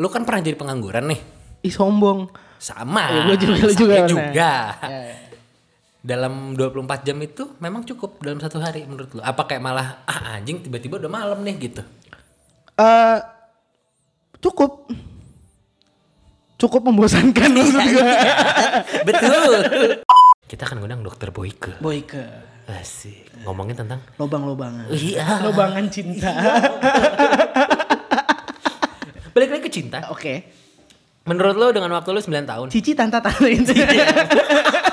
lu kan pernah jadi pengangguran nih. Ih sombong. Sama. Ya, gua juga, lu juga juga. Ya, ya. Dalam 24 jam itu memang cukup dalam satu hari menurut lu. Apa kayak malah ah anjing tiba-tiba udah malam nih gitu. Eh, cukup. Cukup membosankan maksud gue. Betul. Kita akan ngundang dokter Boyke. Boyke. Asik. Ngomongin tentang Lobang-lobangan. Iya. Lobangan cinta. Balik lagi ke cinta. Oke. Menurut lo dengan waktu lo 9 tahun. Cici tanta tanta itu.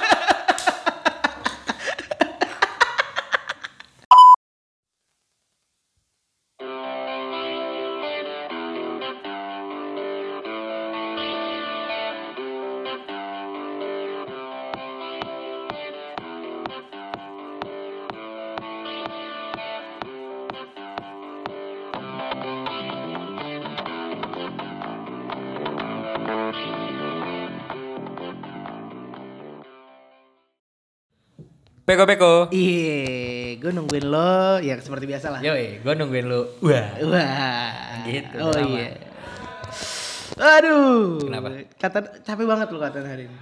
Peko peko. Iya, gue nungguin lo ya seperti biasa lah. Yoi, gue nungguin lu. Wah. Wah. Gitu, Oh iya. Aduh. Kenapa? Kata capek banget lo kata hari ini.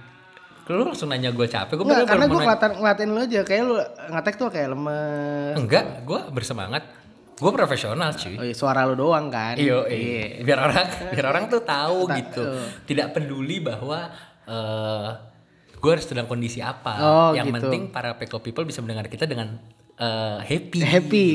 Lu langsung nanya gue capek. Gue Enggak, karena gue ngeliatin lo aja kayak lo ngetek tuh kayak lemes. Enggak, gue bersemangat. Gue profesional cuy. Oh iya, suara lo doang kan. Iyo, iya. biar orang biar orang tuh tahu gitu. Tidak peduli bahwa eh gue harus sedang kondisi apa. Oh, Yang gitu. penting para Peko people bisa mendengar kita dengan eh, happy. Happy.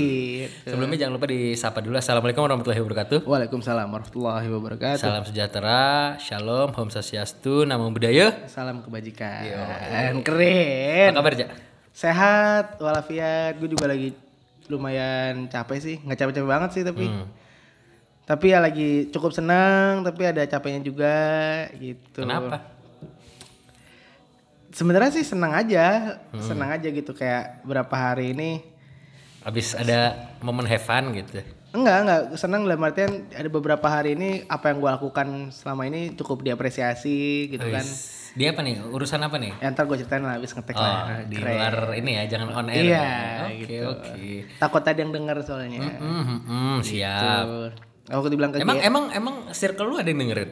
Sebelumnya jangan lupa disapa dulu. Assalamualaikum warahmatullahi wabarakatuh. Waalaikumsalam warahmatullahi wabarakatuh. Salam sejahtera, shalom, om swastiastu, namo buddhaya. Salam kebajikan. Yo. Keren. Apa kabar, Ja? Sehat, walafiat. Gue juga lagi lumayan capek sih. Nggak capek-capek banget sih tapi. Hmm. Tapi ya lagi cukup senang, tapi ada capeknya juga gitu. Kenapa? Sebenarnya sih senang aja, Hmm. senang aja gitu kayak berapa hari ini. Abis ada momen have fun gitu. Enggak, enggak senang dalam artian ada beberapa hari ini apa yang gue lakukan selama ini cukup diapresiasi gitu kan. Dia apa nih? Urusan apa nih? Ya, ntar gue ceritain lah habis ngetek Oh, lah. di Keren. luar ini ya, jangan on air. Iya, ya. Oke, gitu. oke. Takut tadi yang denger soalnya. Hmm, hmm, hmm, siap. Tuh. Aku dibilang ke Emang emang emang circle lu ada yang dengerin?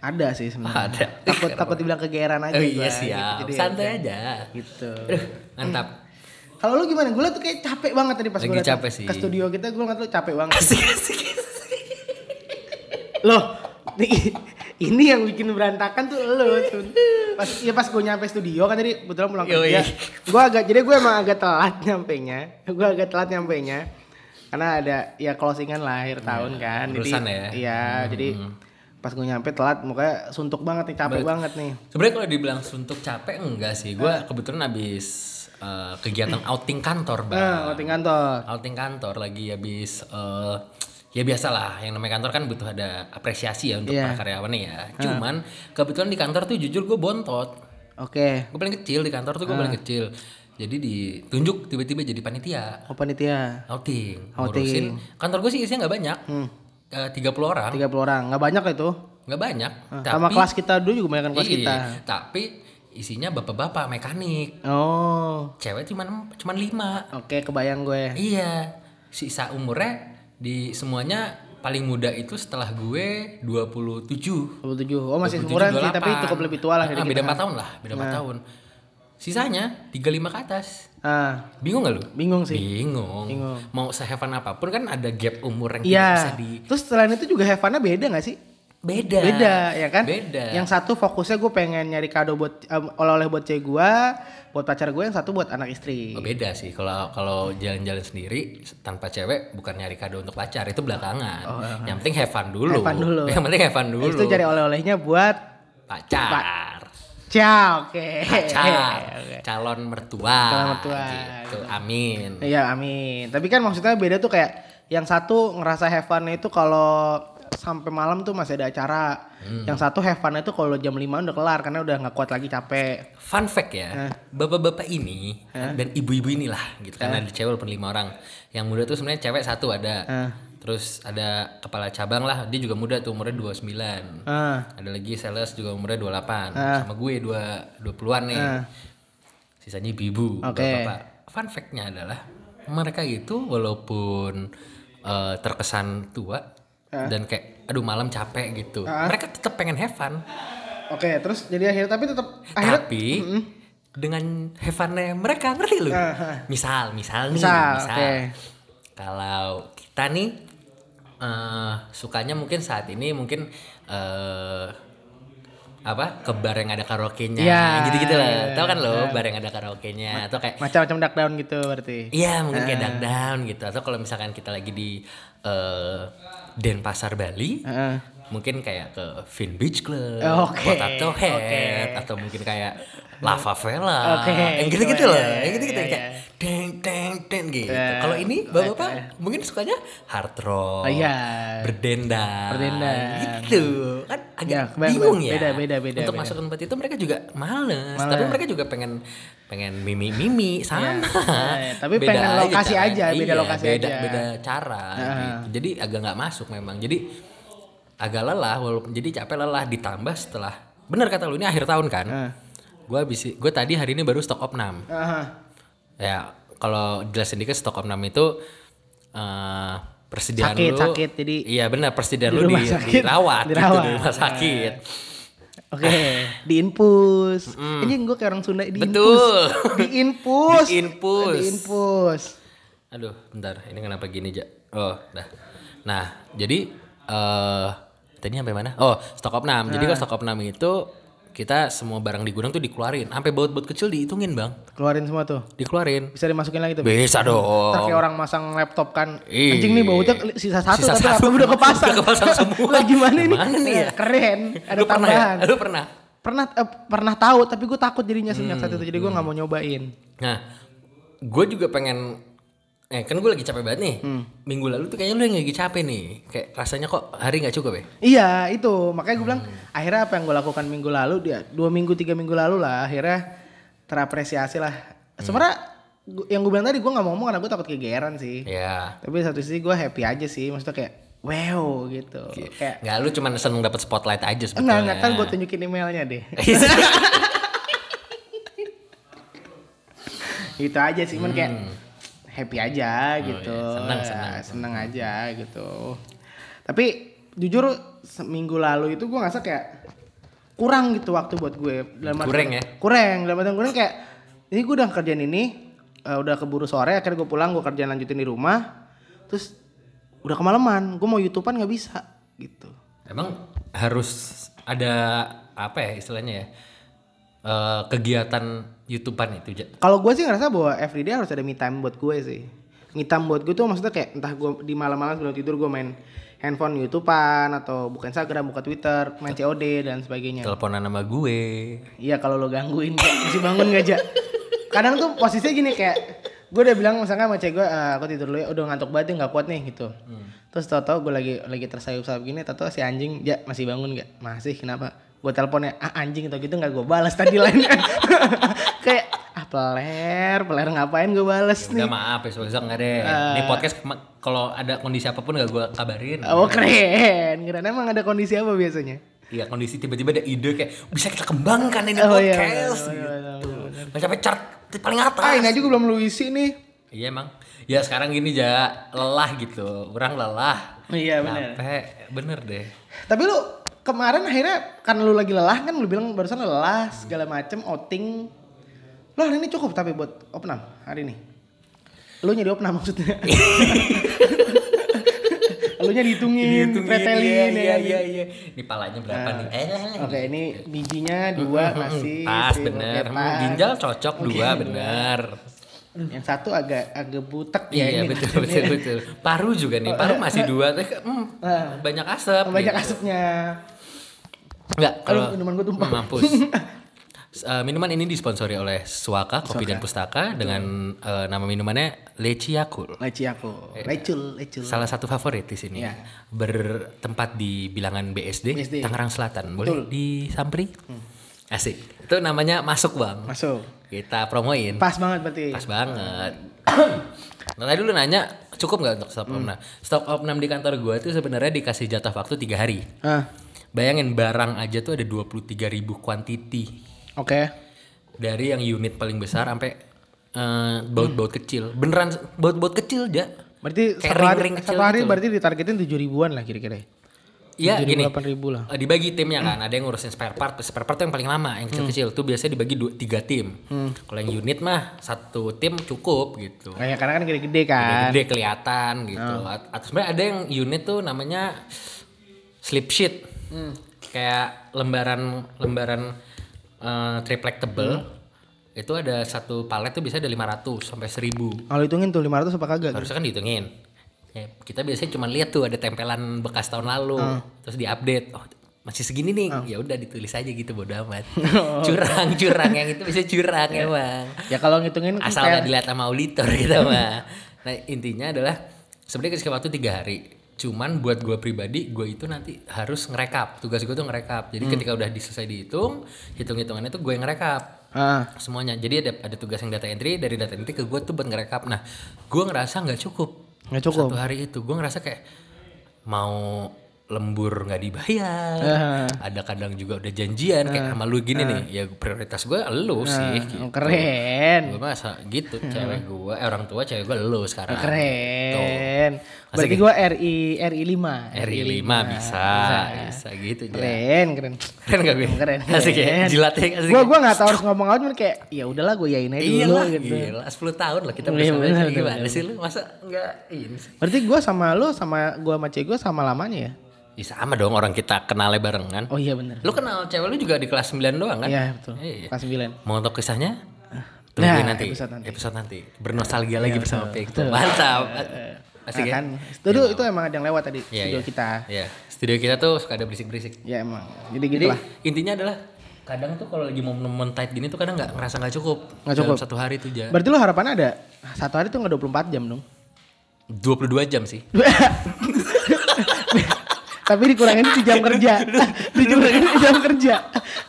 Ada sih sebenarnya. Ada. Takut takut dibilang kegeeran aja Oh gua, iya gitu. siap. Jadi Santai ya, aja. Gitu. Aduh, mantap. Kalau lu gimana? Gue tuh kayak capek banget tadi pas gue capek sih. ke studio kita. Gue ngeliat lu capek banget. Asik asik. Loh, nih, ini yang bikin berantakan tuh lo tuh. Pas ya pas gue nyampe studio kan tadi kebetulan pulang kerja. Gue agak jadi gue emang agak telat nyampe nya. Gue agak telat nyampe nya. Karena ada ya closingan lah akhir tahun kan. Jadi ya. Iya, jadi pas gue nyampe telat mukanya suntuk banget nih, capek banget nih. Sebenarnya kalau dibilang suntuk capek enggak sih. Gua kebetulan habis eh, kegiatan outing kantor, Bang. Nah, outing kantor. outing kantor lagi habis eh ya biasalah yang namanya kantor kan butuh ada apresiasi ya untuk Iya. para karyawannya ya. Cuman kebetulan di kantor tuh jujur gue bontot. Oke. Gue paling kecil di kantor tuh gue paling kecil. Jadi ditunjuk tiba-tiba jadi panitia Oh panitia. outing. Outing. Ngurusin kantor gue sih isinya nggak banyak. Eh, 30 orang, 30 orang. nggak banyak itu. nggak banyak. Nah, Sama kelas kita dulu juga banyak kelas Iya, kita. Tapi isinya bapak-bapak mekanik. Oh. Cewek cuman cuman lima. Oke, kebayang gue. Iya, sisa umurnya di semuanya paling muda itu setelah gue 27. 27. Oh, masih 27, seumuran sih, 28. tapi cukup lebih tua lah dari Ah, kita. Beda 4 tahun lah, beda 4 tahun. Sisanya 35 ke atas. Ah, Bingung gak lu? bingung sih. Bingung. Bingung. Mau sehevan apa pun kan ada gap umur yang Iya. tidak bisa di Terus selain itu juga have fun-nya beda gak sih? beda. Beda, ya kan? Beda. Yang satu fokusnya gue pengen nyari kado buat em, oleh-oleh buat cewek gue, buat pacar gue, yang satu buat anak istri. Oh, beda sih kalau kalau jalan-jalan sendiri tanpa cewek bukan nyari kado untuk pacar itu belakangan. yang penting fun dulu. Oh, fun dulu. Yang penting fun dulu. Itu cari oleh-olehnya buat pacar. Ciao, oke. Pacar. Oke. Calon mertua. Calon mertua. Gitu. Amin. Iya, amin. Tapi kan maksudnya beda tuh kayak yang satu ngerasa have itu kalau sampai malam tuh masih ada acara. Hmm. Yang satu have itu kalau jam 5 udah kelar karena udah nggak kuat lagi capek. Fun fact ya, Eh. bapak-bapak ini dan ibu-ibu inilah gitu kan ada cewek walaupun lima orang. Yang muda tuh sebenarnya cewek satu ada. Eh. Terus ada kepala cabang lah, dia juga muda tuh umurnya 29. Ah, Ada lagi sales juga umurnya 28. Ah. Sama gue dua 20-an nih. Ah. Sisanya ibu-ibu, Oke. bapak-bapak. Fun fact-nya adalah mereka itu walaupun eh, terkesan tua, dan kayak aduh malam capek gitu. Mereka tetap pengen have fun. Oke, terus jadi akhirnya tapi tetap akhirnya Tapi dengan have fun-nya mereka ngerti lu. Ah, Misal, misal nih, Misal, misal. oke. Kalau kita nih eh sukanya mungkin saat ini mungkin eh apa ke bar yang ada karaoke-nya Ya, gitu-gitu lah. ya, Tahu kan lo bar yang ada karaoke-nya atau kayak macam-macam duck down gitu berarti. Iya mungkin kayak duck down gitu atau kalau misalkan kita lagi di eh Denpasar Bali Heeh. mungkin kayak ke Vin Beach Club, Oke, Potato Head oke. atau mungkin kayak Lava Vela, Oke, yang gitu, gitu-gitu loh, yang gitu-gitu kayak deng deng deng gitu. Iya, Kalau ini bapak-bapak mungkin sukanya hard rock, Oh, iya. berdendang, Berdendang. gitu kan agak Ya, kebayang, bingung ya. Beda, beda, beda, Untuk beda. masuk tempat itu mereka juga males, Males. tapi mereka juga pengen pengen mimi mimi sama. Iya, tapi pengen lokasi aja, beda Iya, lokasi beda, aja. Beda cara gitu. Jadi agak nggak masuk memang. Jadi agak lelah walaupun jadi capek lelah ditambah setelah benar kata lu ini akhir tahun kan. Heeh. Gue habis gue tadi hari ini baru stok opnam. Aha. Ya kalau jelasin dikit stok opnam itu eh persediaan Sakit, lu sakit, jadi iya benar persediaan di lu di, sakit. dirawat, gitu Dirawat. di rumah sakit. Oke, diinfus. Ini gue kayak orang Sunda diinfus. Betul. Diinfus. Diinfus. Diinfus. Aduh, bentar. Ini kenapa gini, Ja? Oh, dah. Nah, jadi eh tadi sampai mana? Oh, stok opnam. Jadi kalau stok opnam itu kita semua barang di gudang tuh dikeluarin. Sampai baut-baut kecil dihitungin, Bang. Keluarin semua tuh. Dikeluarin. Bisa dimasukin lagi tuh. Bisa Ntar dong. kayak orang masang laptop kan. Ih. Anjing nih bautnya sisa satu Sisa tapi satu. laptop udah kepasang. Udah kepasang semua. Lah gimana ini? Nih ya? Keren. Ada Lu pernah ya? tambahan. Lu pernah? Pernah eh, pernah tahu tapi gue takut jadinya sejak Hmm, saat itu. Jadi gue nggak mau nyobain. Nah, gue juga pengen eh kan gue lagi capek banget nih. Hmm. Minggu lalu tuh kayaknya lu yang lagi capek nih. Kayak rasanya kok hari nggak cukup ya? Iya itu makanya gue bilang Hmm. akhirnya apa yang gue lakukan minggu lalu dia dua minggu tiga minggu lalu lah akhirnya terapresiasi lah. Hmm. Sebenarnya gu- yang gue bilang tadi gue nggak mau ngomong karena gue takut kegeeran sih. Ya. Tapi satu sisi gue happy aja sih maksudnya kayak wow gitu. Kayak Nggak lu cuma seneng dapet spotlight aja sebetulnya. enggak enggak kan gue tunjukin emailnya deh. gitu aja sih cuman kayak happy aja gitu. iya, senang, Ya, senang. senang aja gitu. Tapi jujur seminggu lalu itu gue ngerasa kayak kurang gitu waktu buat gue. Dalam Kurang ya? Kurang, dalam arti kurang kayak ini gue udah kerjaan ini, eh, udah keburu sore, akhirnya gue pulang, gue kerjaan lanjutin di rumah, terus udah kemalaman, gue mau youtubean nggak bisa gitu. Emang harus ada apa ya istilahnya ya? Eh, kegiatan YouTubean itu. Kalau gue sih ngerasa bahwa everyday harus ada me time buat gue sih. Me time buat gue tuh maksudnya kayak entah gue di malam-malam sebelum tidur gue main handphone YouTubean atau buka Instagram, buka Twitter, main COD dan sebagainya. Teleponan sama gue. Iya kalau lo gangguin masih bangun gak aja. Kadang tuh posisinya gini kayak gue udah bilang misalkan sama cewek gue "Ah, aku tidur dulu ya udah ngantuk banget nggak kuat nih gitu. Terus tau-tau gue lagi lagi tersayup-sayup gini tau si anjing ja masih bangun gak? Masih kenapa? Gue teleponnya ah anjing atau gitu nggak gue balas tadi lain kayak ah peler peler ngapain gue bales nih. Udah maaf ya, besok enggak deh. Ah. Ini podcast kema- kalau ada kondisi apa pun gak gue kabarin. Oh keren, keren emang ada kondisi apa biasanya? Iya kondisi tiba-tiba ada ide kayak bisa kita kembangkan ini Oh, iya, podcast benar, gitu. benar, Mencapai chart paling atas. Ah ini aja gue belum lu isi nih. Iya emang. Ya sekarang gini ja lelah gitu. Orang lelah. Iya benar. Capek. Bener deh. Tapi lu kemarin akhirnya karena lu lagi lelah kan lu bilang barusan lelah segala macem outing. Lu hari ini cukup tapi buat opnam hari ini. Lu jadi opnam maksudnya. lu nya dihitungin, pretelin iya, ya iya, iya, iya. Ini palanya berapa nih? Eh, lah, lah. Oke ini bijinya dua masih Pas sip, bener. pas. Ginjal cocok Oke, dua bener. Yang satu agak agak butek ya Iya ini. betul betul betul. Paru juga nih. Paru masih dua. Hmm, banyak asap. Banyak gitu. asapnya. Enggak, kalau minuman gua tumpah. Mampus. Eh, minuman ini disponsori oleh Suaka Kopi dan Pustaka dengan eh, nama minumannya Leci Yakul. Leci aku. Lecul, lecul. Salah satu favorit di sini. Iya. Bertempat di bilangan BSD, BSD. Tangerang Selatan. Boleh Betul. disampri? Asik. Itu namanya masuk bang. Masuk. Kita promoin. Pas banget berarti. Pas banget. nah tadi lu nanya cukup nggak untuk stok Hmm. opnam? Stok opnam di kantor gua itu sebenarnya dikasih jatah waktu tiga hari. Ah, Bayangin barang aja tuh ada 23.000 ribu quantity. oke. Dari yang unit paling besar sampai eh, baut-baut kecil. Beneran baut-baut kecil aja. Berarti Kayak satu hari, ring-ring kecil satu hari gitu. berarti ditargetin tujuh ribuan lah kira-kira. ya? Iya gini. ribu lah. eh, Dibagi timnya kan, ada yang ngurusin spare part, spare part tuh yang paling lama, yang kecil-kecil tuh biasanya dibagi dua, tiga tim. Kalau yang unit mah satu tim cukup gitu. Kayak karena kan gede-gede kan. Gede kelihatan gitu. At- Atau sebenarnya ada yang unit tuh namanya slip sheet. Kayak lembaran lembaran eh, triplek tebel. Itu ada satu palet tuh bisa ada 500 sampai 1000. Kalau hitungin tuh 500 apa kagak? Harusnya kan dihitungin. Ya, kita biasanya cuma lihat tuh ada tempelan bekas tahun lalu, terus diupdate. Oh, masih segini nih. Ya udah ditulis aja gitu bodo amat. curang, curang yang itu bisa curang emang. Ya kalau ngitungin kan Asal nggak kayak dilihat sama auditor gitu mah. Nah, intinya adalah sebenarnya kasih waktu tiga hari. Cuman buat gue pribadi, gue itu nanti harus ngerekap. Tugas gue tuh ngerekap. Jadi ketika udah selesai dihitung, hitung-hitungannya tuh gue yang ngerekap ah, semuanya. Jadi ada ada tugas yang data entry dari data entry ke gue tuh buat ngerekap. Nah, gue ngerasa nggak cukup. nggak cukup. Satu hari itu gue ngerasa kayak mau lembur nggak dibayar. Ah. Ada kadang juga udah janjian kayak sama lu gini nih. Ya prioritas gue lu sih. Gitu. Oh, keren. Gue masa gitu cewek gue, eh, orang tua cewek gue lu sekarang. Keren. Berarti gua RI RI 5. RI 5 bisa, bisa, gitu ya. Keren, keren. Keren gak gue? Keren. Asik ya, keren. jilatnya asik. Gua ya? gua enggak tahu harus ngomong apa cuman kayak ya udahlah gua yain aja Iya dulu gitu. gila. 10 tahun lah kita Iya, bersama bener, Gimana sih lu? Masa enggak ini sih? Berarti gua sama lu sama gua sama cewek gua sama lamanya ya? Ya sama dong orang kita kenalnya bareng kan. Oh iya bener. Lu kenal cewek lu juga di kelas 9 doang kan? Iya betul. Iya. Kelas 9. Mau untuk kisahnya? Nah, Tungguin nanti. episode nanti. Episode nanti. Bernostalgia lagi bersama Peko. Mantap. Asik Nah, ya? kan. Itu tuh itu emang ada yang lewat tadi Iya, studio iya. kita. Iya. Studio kita tuh suka ada berisik-berisik. Ya emang. Jadi gitu Jadi lah. intinya adalah kadang tuh kalau lagi momen-momen tight gini tuh kadang nggak ngerasa nggak cukup. Nggak cukup. Satu hari tuh ja. Berarti lu harapannya ada satu hari tuh nggak 24 jam dong. 22 jam sih. Tapi dikurangin di jam kerja. dikurangin di jam kerja.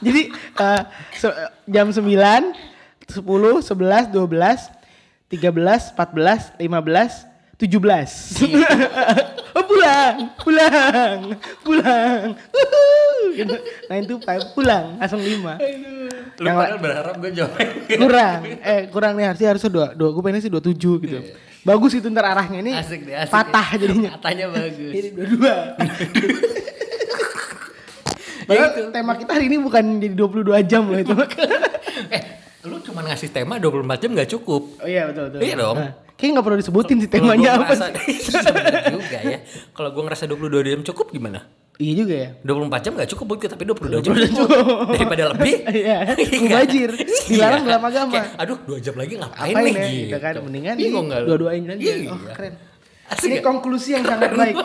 Jadi eh, se- jam 9, 10, 11, 12, 13, 14, 15, 17. oh, pulang, pulang, pulang. Gitu. Nine to five, pulang, langsung 5. Lu padahal berharap gue jawab. kurang eh kurang nih harusnya harusnya dua dua gue pengennya sih dua tujuh gitu bagus itu ntar arahnya ini Asik deh, asik patah deh. jadinya Katanya bagus. jadi dua dua Padahal tema kita hari ini bukan jadi 22 jam loh itu. eh, lu cuma ngasih tema 24 jam gak cukup. oh iya betul betul. Iya dong. Nah, kayaknya nggak perlu disebutin sih Kalau temanya apa ngerasa, sih. Iya, juga ya. Kalau gue ngerasa 22 jam cukup gimana? iya juga ya. 24 jam gak cukup buat gue, tapi 22 jam cukup. Daripada lebih. Iya, Iya. mubazir. Dilarang dalam agama. Kayak, aduh 2 jam lagi ngapain, Apain nih ya? gitu. Gitu kan mendingan Bingung nggak lu? dua-duain aja. Iya. Oh, keren. Asik ini ya? konklusi yang sangat baik.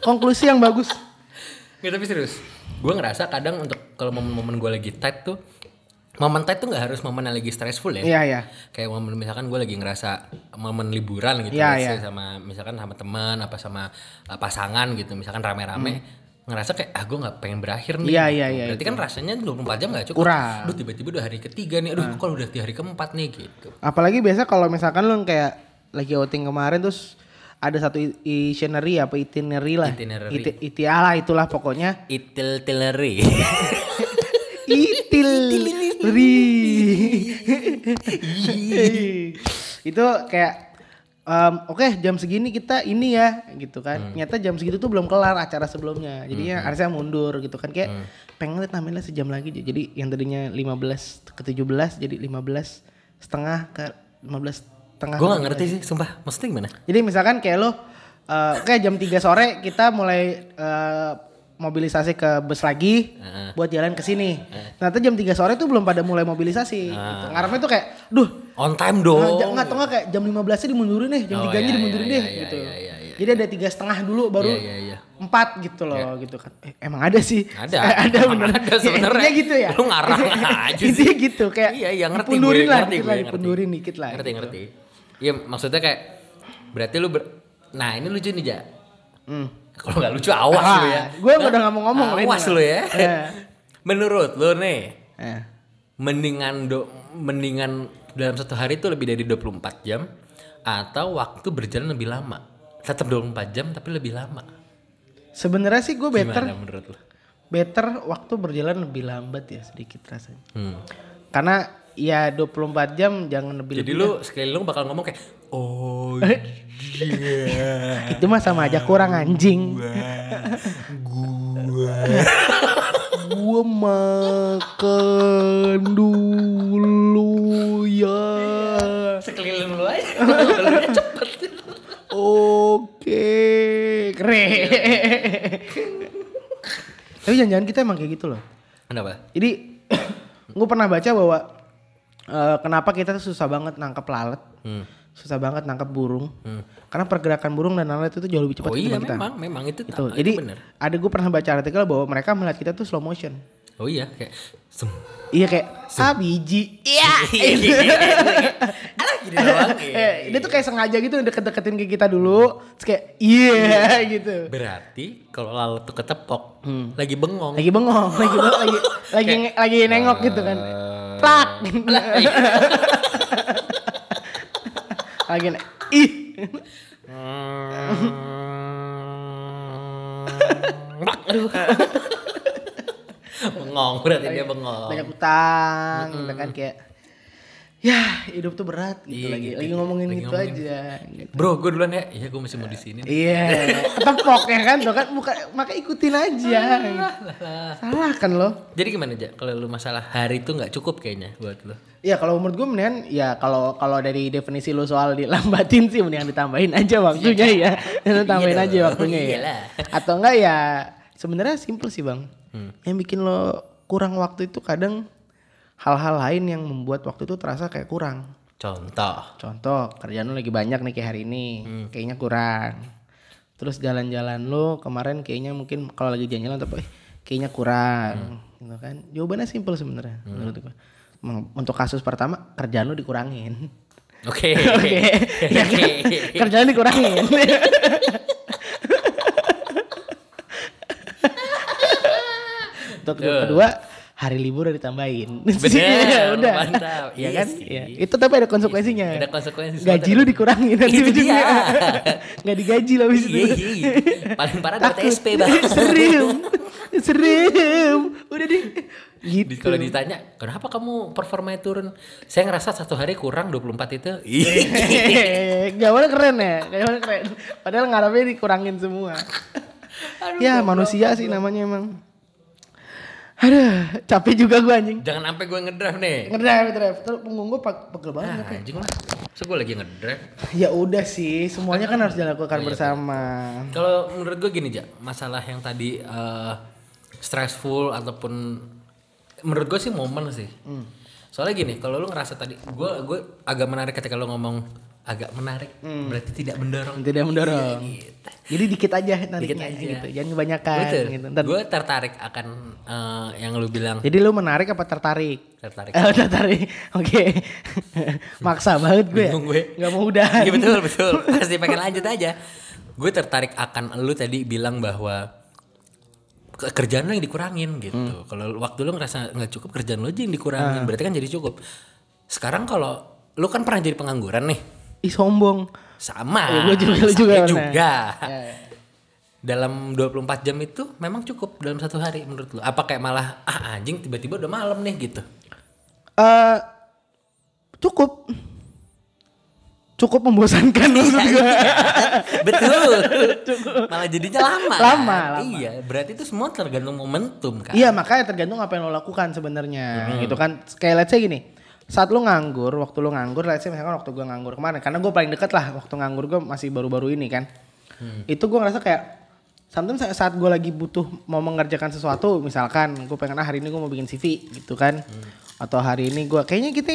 konklusi yang bagus. Nggak, tapi serius. Gue ngerasa kadang untuk kalau momen-momen gue lagi tight tuh, momen tight tuh nggak harus momen yang lagi stressful ya. Iya, iya. Kayak momen misalkan gue lagi ngerasa momen liburan gitu, Iya, let's iya. say sama misalkan sama teman apa sama uh, pasangan gitu, misalkan rame-rame. Ngerasa kayak ah gue nggak pengen berakhir nih. Hmm. Iya, iya, iya, Berarti kan rasanya 24 jam nggak cukup. Kurang. Aduh tiba-tiba udah hari ketiga nih. Aduh kalau udah di hari keempat nih gitu. Apalagi biasa kalau misalkan lu kayak lagi outing kemarin terus ada satu itinerary apa itinerary lah. Itinerary. Iti, itiala itulah pokoknya. Itil. Itilri. itu kayak em, oke jam segini kita ini ya gitu kan. Ternyata jam segitu tuh belum kelar acara sebelumnya. Jadinya harusnya mundur gitu kan kayak pengen lihat namanya sejam lagi jadi yang tadinya 15 ke 17 jadi 15 setengah ke 15 setengah. gue nggak ngerti sih, sumpah. Maksudnya gimana? jadi misalkan kayak lo, eh, oke jam 3 sore kita mulai eh, mobilisasi ke bus lagi Heeh. buat jalan ke sini. Ternyata jam 3 sore tuh belum pada mulai mobilisasi. Gitu. Ngarepnya tuh kayak, duh, On time dong. nah, ja- nggak tau nggak kayak jam 15 nya dimundurin deh, jam Oh, 3 nya iya, dimundurin iya, deh iya, gitu. iya, iya, iya. Jadi ada tiga setengah dulu baru Iya, iya, iya. empat gitu loh gitu kan. Eh, emang ada sih. Ada. Eh, ada bener. ada sebenarnya. Intinya gitu ya. Lu ngarang aja sih. Intinya gitu kayak. Iya, iya ngerti dipundurin gue, lah, ngerti dikit gue, lah, ngerti. dipundurin dikit lah. Ngerti, gitu. ngerti. Iya, maksudnya kayak berarti lu ber Nah, ini lucu nih, Ja. Hmm. Kalau nggak lucu awas Ah, lu ya. gue udah nggak mau ngomong, Awas lu ya. Iya. Menurut lu nih, Eh. mendingan do, mendingan dalam satu hari itu lebih dari 24 jam atau waktu berjalan lebih lama? Tetap 24 jam tapi lebih lama. Sebenarnya sih gue better Gimana menurut lu? better waktu berjalan lebih lambat ya sedikit rasanya. Hmm. Karena ya 24 jam jangan lebih Jadi lu sekali lu bakal ngomong kayak oh iya. itu mah sama aja kurang anjing. Gua. Gua makan dulu ya. Sekeliling lu aja. cepet. Oke, keren. Tapi jangan-jangan kita emang kayak gitu loh. Kenapa? Jadi gue pernah baca bahwa eh, kenapa kita tuh susah banget nangkep lalat, Hmm. susah banget nangkep burung, karena pergerakan burung dan lalat itu jauh lebih cepat Oh iya kita. memang memang itu, Itu. itu Jadi bener. ada gue pernah baca artikel bahwa mereka melihat kita tuh slow motion. Oh iya kayak sem. Iya kayak ah biji. Iya. Alah gini doang. Eh, dia tuh kayak sengaja gitu deket-deketin ke kita dulu, terus kayak iya gitu. Berarti kalau lalat tuh ketepok, lagi bengong. Lagi bengong, lagi bengong, lagi lagi nge- lagi nengok gitu kan. Plak. lagi ne- ih. Aduh. bengong berarti dia bengong. banyak utang gitu kan kayak ya hidup tuh berat gitu Iya, lagi gitu. lagi ngomongin Lagi gitu ngomongin. aja gitu. Bro, gue duluan ya. Iya, gue masih mau di sini. iya ketepok ya kan tuh kan muka maka ikutin aja gitu. salah kan lo Jadi gimana aja kalau lu masalah hari itu nggak cukup kayaknya buat lu? ya kalau menurut gue mendingan ya kalau kalau dari definisi lo soal dilambatin sih mendingan ditambahin aja waktunya ya Lu tambahin Iya aja dong. waktunya ya atau enggak ya sebenarnya simple sih bang Hmm. yang bikin lo kurang waktu itu kadang hal-hal lain yang membuat waktu itu terasa kayak kurang Contoh. Contoh, kerjaan lu lagi banyak nih kayak hari ini, kayaknya kurang. Terus jalan-jalan lu kemarin kayaknya mungkin kalau lagi jalan-jalan tapi eh, kayaknya kurang, gitu kan? Jawabannya simple sebenarnya menurut gua. Meng- Untuk kasus pertama, kerjaan lu dikurangin. Oke. Oke, ya kan? kerjaan dikurangin. Untuk kedua, hari libur udah ditambahin. Bener, Ya udah. mantap. Iya Iya kan? Iya. Itu tapi ada konsekuensinya. Ada konsekuensi. Gaji lu dikurangin nanti Itu ujungnya. dia. Nggak digaji lah itu. Iya, iya. Paling parah dapat. SP bang. Serem. Serem. Udah deh. Gitu. Kalau ditanya, kenapa kamu performanya turun? Saya ngerasa satu hari kurang 24 itu. Iya. Gawannya keren ya. Gawannya keren. Padahal ngarepnya dikurangin semua. ya manusia sih namanya emang. Aduh, capek juga gue anjing. Jangan sampai gue ngedrive nih. Ngedrive, ngedrive. Terus punggung gue pegel banget. Ah, anjing lah. So gue lagi ngedrive. Ya udah sih, semuanya kan harus dilakukan bersama. Kalau menurut gue gini, Ja. Masalah yang tadi eh, stressful ataupun menurut gue sih momen sih. Soalnya gini, kalau lu ngerasa tadi gue gue agak menarik ketika lu ngomong agak menarik, berarti tidak mendorong. Tidak mendorong. Gitu. Jadi dikit aja nariknya Dikit aja. gitu. Jangan kebanyakan Betul. gitu. Gue tertarik akan eh, yang lu bilang Jadi lu menarik apa tertarik? tertarik. Eh, tertarik. Oke. Maksa banget gue. ya. Bingung gue. Nggak mau udah. Iya betul betul. Pasti pengen lanjut aja. Gue tertarik akan lu tadi bilang bahwa ke- kerjaan lu yang dikurangin gitu. Kalau waktu lu ngerasa nggak cukup kerjaan lu aja yang dikurangin. Berarti kan jadi cukup. Sekarang kalau lu kan pernah jadi pengangguran nih. Ih sombong. Sama. Ya, gua juga- juga pernah. juga. Ya, ya. Dalam 24 jam itu memang cukup dalam satu hari menurut lu. Apa kayak malah ah anjing tiba-tiba udah malam nih gitu. Eh, cukup. Cukup membosankan menurut gue. Betul. Malah jadinya lama. Lama, lama. Iya, berarti itu semua tergantung momentum kan. Iya makanya tergantung apa yang lo lakukan sebenarnya gitu kan. Kayak let's say gini. Saat lu nganggur, waktu lu nganggur, let's say misalkan waktu gue nganggur kemarin, karena gue paling deket lah waktu nganggur gue masih baru-baru ini kan. Itu gue ngerasa kayak sometimes sa- saat gue lagi butuh mau mengerjakan sesuatu, misalkan gue pengen ah hari ini gue mau bikin CV gitu kan, atau hari ini gue kayaknya kita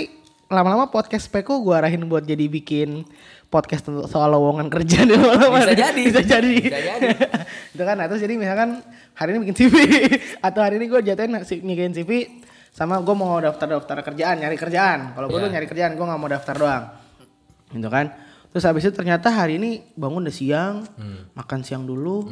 lama-lama podcast Peko gue arahin buat jadi bikin podcast tentang soal lowongan kerja di mana-mana. Bisa jadi. Bisa jadi. Bisa jadi. itu kan nah, terus jadi misalkan hari ini bikin CV atau hari ini gue jatuhin ngikin CV sama gue mau daftar-daftar kerjaan nyari kerjaan kalau gue tuh nyari kerjaan gue nggak mau daftar doang gitu kan terus habis itu ternyata hari ini bangun udah siang makan siang dulu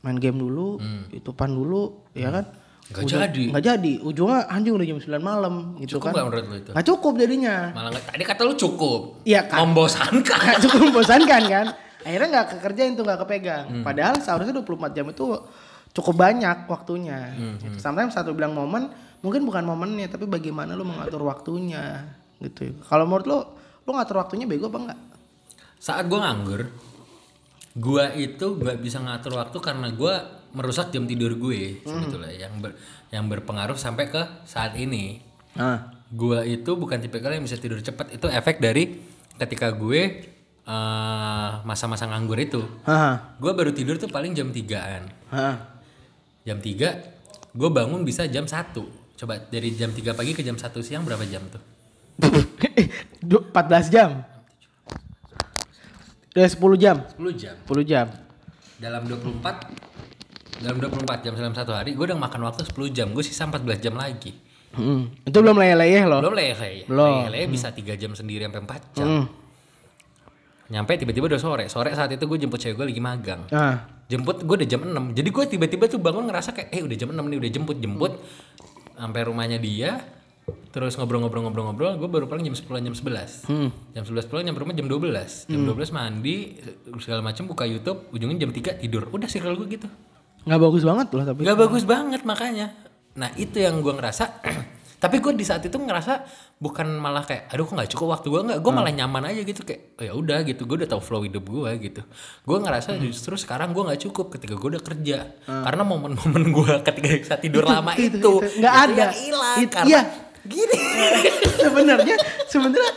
main game dulu youtubean dulu ya kan Nggak Udah- jadi. nggak jadi ujungnya anjing udah jam 9 malam gitu Cukup kan nggak menurut lu itu? nggak cukup jadinya Malah nggak- tadi kata lu cukup. Iya, kan. Membosankan. Nggak cukup membosankan kan akhirnya nggak kekerjain tuh nggak kepegang Hmm. padahal seharusnya 24 jam itu cukup banyak waktunya. Hmm, Gitu. Sometimes satu bilang momen, mungkin bukan momennya, tapi bagaimana lu mengatur waktunya gitu. Kalau menurut lu, lu ngatur waktunya bego apa enggak? Saat gue nganggur, gue itu nggak bisa ngatur waktu karena gue merusak jam tidur gue sebetulnya yang ber- yang berpengaruh sampai ke saat ini. Nah, Gue itu bukan tipikal yang bisa tidur cepat. Itu efek dari ketika gue eh, masa-masa nganggur itu. Haha. Gue baru tidur tuh paling jam 3an. Haha. Jam 3 gue bangun bisa jam 1. Coba dari jam 3 pagi ke jam 1 siang berapa jam tuh? Du- 14 jam. Udah 10 jam. 10 jam. 10 jam. Dalam 24 dalam 24 jam dalam satu hari gue udah makan waktu 10 jam. Gue sisa 14 jam lagi. Hmm. Itu belum leyeh-leyeh loh. Belum lele. Belum. Lele bisa 3 jam sendiri sampai 4 jam. Hmm. Nyampe tiba-tiba udah sore. Sore saat itu gue jemput cewek gue lagi magang. Nah, Jemput gue udah jam 6. Jadi gue tiba-tiba tuh bangun ngerasa kayak eh udah jam 6 nih udah jemput jemput sampai rumahnya dia terus ngobrol-ngobrol-ngobrol-ngobrol gue baru paling jam 10 jam 11 Hmm. jam 11 pulang nyampe rumah jam 12 jam 12 mandi segala macam buka YouTube ujungnya jam 3 tidur udah sih kalau gue gitu nggak bagus banget loh tapi. Gak bagus banget makanya. Nah itu yang gue ngerasa. Tapi gue di saat itu ngerasa bukan malah kayak, aduh kok nggak cukup waktu gue nggak, gue malah nyaman aja gitu kayak, oh ya udah gitu, gue udah tahu flow hidup gue gitu. Gue ngerasa justru sekarang gue nggak cukup ketika gue udah kerja, karena momen-momen gue ketika bisa tidur lama itu, itu, itu. Nggak ada. yang hilang karena iya. gini. sebenarnya sebenarnya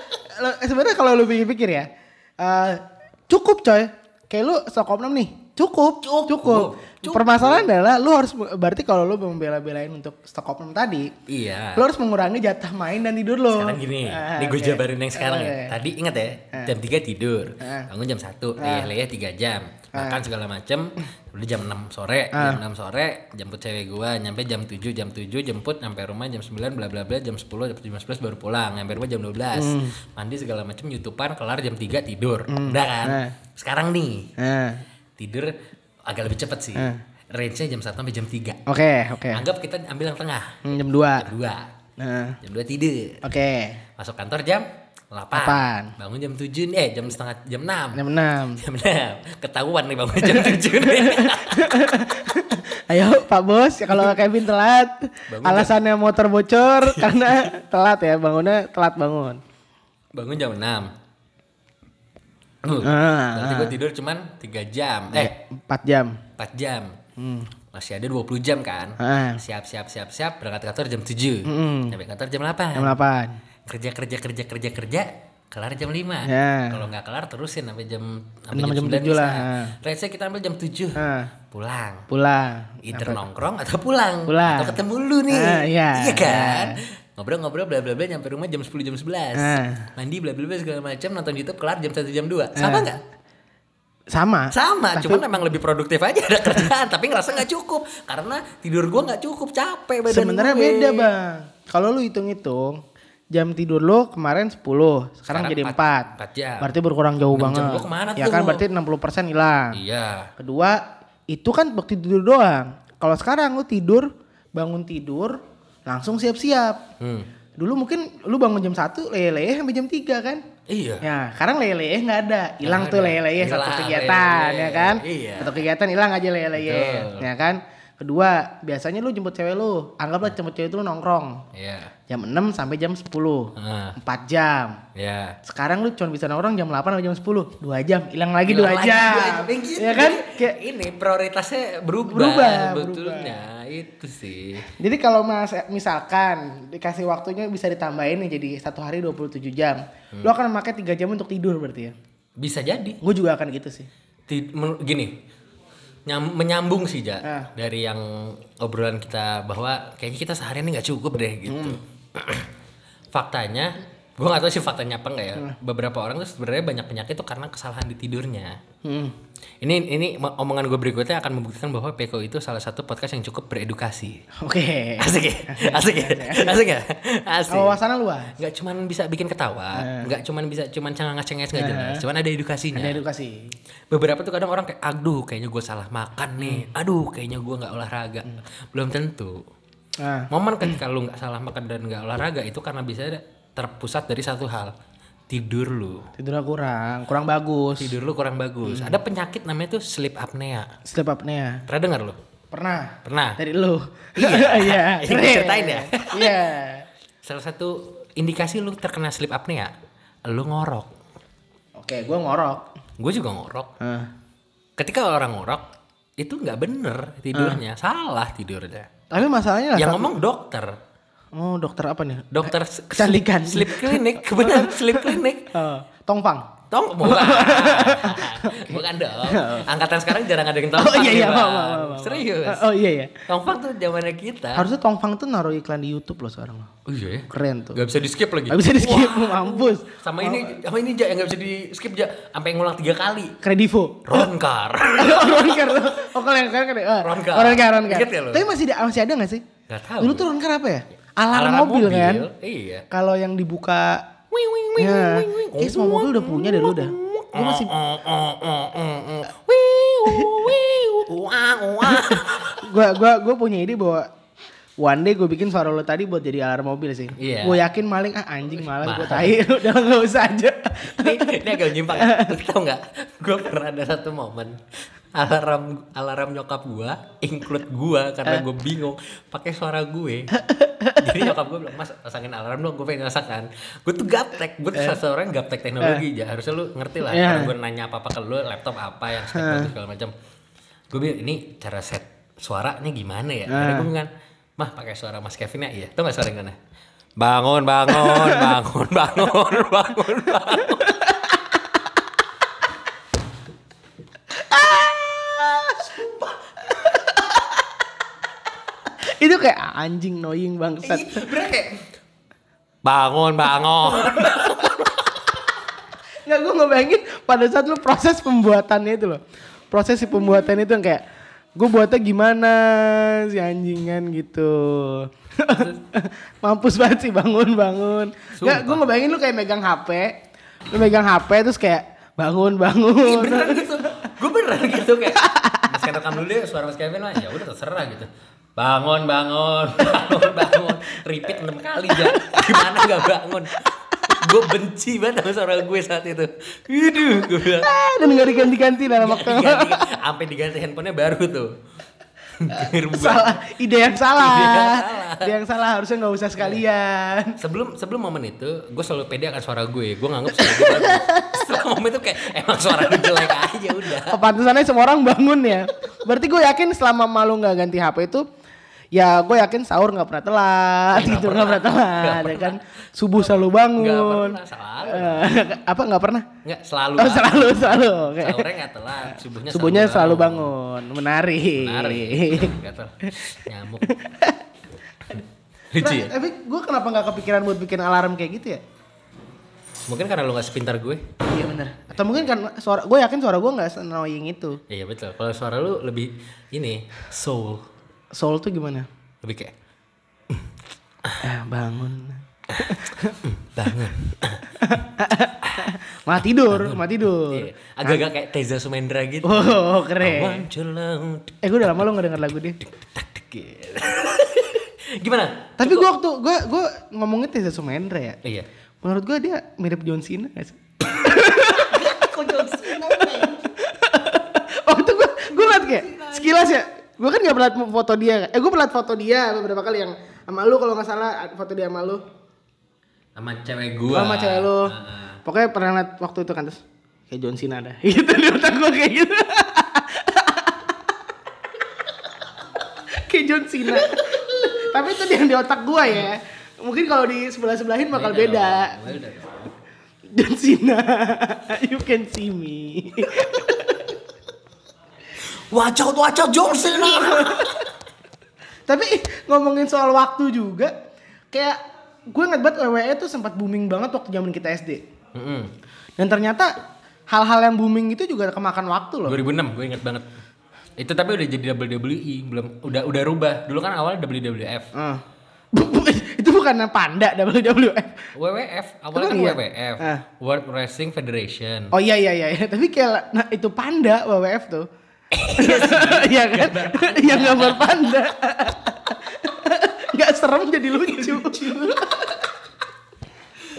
sebenarnya kalau lu pikir-pikir ya eh, cukup coy kayak lu Stockholm nih cukup Cukup. cukup, Cukup. permasalahan adalah lu harus berarti kalau lu membela-belain untuk Stockholm tadi iya. lu harus mengurangi jatah main dan tidur lo Sekarang gini, Ah, ini gue oke. jabarin yang sekarang ya. Oke. Tadi ingat ya, jam 3 tidur, Ah. bangun jam 1, leyeh-leyeh 3 jam, makan segala macem, udah jam 6 sore, Ah. jam 6 sore, jemput cewek gua, nyampe jam 7, jam 7 jemput, nyampe rumah jam 9, bla bla bla, jam 10, jam 11 baru pulang, nyampe rumah jam 12, Hmm. mandi segala macem, youtuber, kelar jam 3 tidur, udah kan? Ah. Sekarang nih, Nah, tidur agak lebih cepet sih, Ah. range-nya jam 1 sampai jam 3. oke oke Anggap kita ambil yang tengah, Hmm, jam 2 jam 2, nah jam 2 tidur. oke Masuk kantor jam 8. Delapan. Bangun jam 7 nih, eh jam setengah jam 6. jam 6 Jam 6. Ketahuan nih bangun jam 7 nih. Ayo Pak Bos, kalau Kevin telat, Bangun alasannya motor bocor karena telat ya bangunnya telat bangun. bangun jam 6. Uh, Ah, berarti gue tidur cuman 3 jam. Eh, 4 jam. 4 jam. Hmm. Masih ada 20 jam kan? Ah. Siap siap siap siap berangkat kantor jam 7. Mm-mm. Sampai kantor jam 8. Jam 8. Kerja kerja kerja kerja kerja kelar jam 5. Ya. Kalau nggak kelar terusin sampai jam sampai jam, jam 9 tujuh bisa. lah, ah. Let's say kita ambil jam 7. Ah, Pulang. pulang. Either nongkrong atau pulang. Pulang. Atau ketemu lu nih. Ah, iya. kan? Ngobrol-ngobrol bla bla bla nyampe rumah jam 10 jam 11. Ah. Mandi bla bla bla segala macam nonton YouTube kelar jam 1 jam 2. Sama nggak? Sama. Sama, cuman emang lebih produktif aja ada kerjaan, tapi ngerasa nggak cukup karena tidur gua nggak cukup, capek badan Sebenarnya beda, Bang. Kalau lu hitung-hitung jam tidur lu kemarin 10, sekarang, Sekarang jadi empat- 4. empat jam. Berarti berkurang jauh banget. jam ke mana ya tuh? kan berarti 60% hilang. Iya. Kedua, itu kan waktu tidur doang. Kalau sekarang lu tidur, bangun tidur, langsung siap-siap. Hmm. Dulu mungkin lu bangun jam 1, lele sampai jam 3 kan? Iya. Ya, sekarang lele nggak ada. Hilang tuh lele satu Hilang kegiatan lele-lele. ya kan? Iya. Satu kegiatan hilang aja lele Betul. ya kan? Kedua, biasanya lu jemput cewek lu. Anggaplah jemput cewek itu lu nongkrong. Iya. Jam 6 sampai jam 10. Ah, 4 jam. Iya. Sekarang lu cuma bisa nongkrong jam 8 sampai jam 10. 2 jam, hilang lagi 2 Hilang lagi jam. dua jam, gitu. Ya kan? Kayak ini prioritasnya berubah, Berubah, sebetulnya. Itu sih. Jadi kalau mas, misalkan dikasih waktunya bisa ditambahin nih jadi satu hari 27 jam. Hmm. Lu akan memakai 3 jam untuk tidur berarti ya. Bisa jadi. Gue juga akan gitu sih. Ti- men- gini nyam- menyambung sih ja Ah. dari yang obrolan kita bahwa kayaknya kita seharian ini nggak cukup deh gitu faktanya gue gak tahu sih faktanya apa enggak ya. Beberapa orang tuh sebenarnya banyak penyakit tuh karena kesalahan di tidurnya. Hmm. ini ini mo- omongan gue berikutnya akan membuktikan bahwa Peko itu salah satu podcast yang cukup beredukasi. Oke. asik ya? Asik ya? Asik ya? Asik. Wawasannya luas. nggak cuman bisa bikin ketawa nggak cuman bisa cuman cengenges cengenges nggak jelas cuman ada edukasinya. Ada edukasi. beberapa tuh kadang orang kayak aduh kayaknya gue salah makan nih. Aduh kayaknya gue nggak olahraga. Belum tentu. Nah, momen ketika lu nggak salah makan dan nggak olahraga itu karena bisa terpusat dari satu hal tidur lu tidurnya kurang, kurang bagus. tidur lu kurang bagus ada penyakit namanya tuh sleep apnea Sleep apnea. pernah dengar lu Pernah. Pernah. Dari lu. Iya. Iya. Ceritain ya? Iya. Salah satu indikasi lu terkena sleep apnea, lu ngorok. Oke, gua ngorok. Gue juga ngorok. Hah. Ketika orang ngorok, itu nggak bener tidurnya, salah tidurnya. Tapi masalahnya lah. Yang ngomong dokter, Oh, dokter apa nih? dokter s- Kecantikan. sleep clinic, bener sleep clinic. Eh, tongfang. Tong, bukan, bukan dong. Angkatan sekarang jarang ada yang tongfang. Oh iya iya, ya, Bang. maaf. Serius. Oh iya iya. Tongfang tuh zamannya kita. Harusnya Tongfang tuh naruh iklan di YouTube loh sekarang loh. Oh iya ya? Keren tuh. Gak bisa di skip lagi. Gak bisa di skip, mampus. Sama ini, sama ini ja yang gak bisa di skip ja, sampai ngulang tiga kali. Kredivo. Ronkar. Ronkar. Oh kalau yang keren keren. Oh, Ronkar. Ronkar, Ronkar. Ingat lo? Tapi masih ada masih ada gak sih? Gak tahu. Dulu tuh Ronkar apa ya? Alarm, mobil, kan? Iya. Kalau yang dibuka Wing wing wing Ya, wing wing. kayak semua mobil udah punya lu udah. Gue masih gua gua gua punya ide bahwa one day gue bikin suara lo tadi buat jadi alarm mobil sih. Iya. Gue yakin maling ah anjing malah gue tai udah nggak usah aja. ini, ini agak nyimpang. Tau nggak? Gue pernah ada satu momen alarm alarm nyokap gua include gua karena gue bingung. Pakai suara gue. Jadi nyokap gue bilang mas pasangin alarm dong gue pengen masakan gue tuh gaptek gue tuh seseorang yang gaptek teknologi ya harusnya lu ngerti lah Eh. karena gue nanya apa apa ke lu laptop apa yang segala macam. Gue bilang ini cara set suaranya gimana ya? Akhirnya gue bilang mah pakai suara mas Kevin ya? Iya. Tau gak suara yang mana? Bangun bangun bangun bangun bangun bangun Itu kayak "Ah, anjing annoying bangsat. Iya, bener kayak bangun bangun Nggak gue ngebayangin pada saat lu proses pembuatannya itu loh. Proses si pembuatan itu yang kayak gue buatnya gimana si anjingan gitu. Mampus banget sih bangun bangun. Nggak gue ngebayangin lu kayak megang HP. Lu megang HP terus kayak bangun bangun. Iya beneran gitu gue beneran gitu kayak mas Kevin rekam dulu deh suara mas Kevin lah ya udah terserah gitu bangun bangun. Bangun bangun. Repeat enam kali ya gimana nggak bangun? Gue benci banget sama suara gue saat itu. Waduh gue bilang. Ah, dan nggak diganti-ganti dalam waktu. sampai diganti handphonenya baru tuh. Salah. Ide yang salah. Ide yang salah. ide yang salah. Harusnya nggak usah sekalian. Sebelum sebelum momen itu gue selalu pede akan suara gue. Gue nganggap suara gue bagus. Setelah momen itu kayak emang suara gue jelek aja udah. Kepantasannya semua orang bangun ya. Berarti gue yakin selama malu nggak ganti HP itu ya gue yakin sahur nggak pernah telat Nggak gitu pernah. nggak pernah. telat ya kan? subuh selalu bangun Nggak pernah, selalu. Eh, apa nggak pernah? Nggak selalu oh selalu selalu oke. Sahurnya nggak telat subuhnya subuhnya selalu bangun. menarik. Menarik gatel nyamuk. Nah, lucu ya? Tapi gue kenapa nggak kepikiran buat bikin alarm kayak gitu ya? Mungkin karena lu nggak sepintar gue. Iya benar atau mungkin karena suara gue yakin suara gue nggak annoying itu. Iya betul. Kalau suara lu lebih ini soul soul tuh gimana lebih kayak eh, bangun bangun Malah tidur, malah tidur. Iya. agak-agak kayak Teza Sumendra gitu Oh, keren. Awan jelang Eh, gue udah lama lo gak denger lagu dia. gitu. gimana Tapi gue waktu gue gue ngomongin Teza Sumendra ya. iya Menurut gue dia mirip John Cena gak sih? kok John Cena Waktu gue gue liat kayak sekilas ya. Gue kan gak pernah foto dia. Eh, gue pernah foto dia beberapa kali yang sama lu kalau nggak salah foto dia sama lu. sama cewek gua Sama cewek lu. Heeh. Pokoknya pernah liat waktu itu kan terus kayak John Cena ada. Gitu di otak gue kayak gitu. kayak John Cena. Tapi itu yang di otak gue ya. Mungkin kalau di sebelah sebelahin bakal beda. beda. John Cena, you can see me. Watch out, watch out, John Cena. Tapi ngomongin soal waktu juga, kayak gue inget banget WWE tuh sempat booming banget waktu zaman kita SD. Mm-mm. Dan ternyata hal-hal yang booming itu juga kemakan waktu loh. 2006 gue inget banget. Itu tapi udah jadi WWE, belum udah udah rubah. Dulu kan awalnya WWF. Ah. itu bukan panda WWF. WWF, awalnya kan Emang iya? WWF, Ah. World Wrestling Federation. Oh iya iya iya, tapi kayak nah itu panda WWF tuh. Iya kan? Yang gambar panda. Gak serem jadi lucu.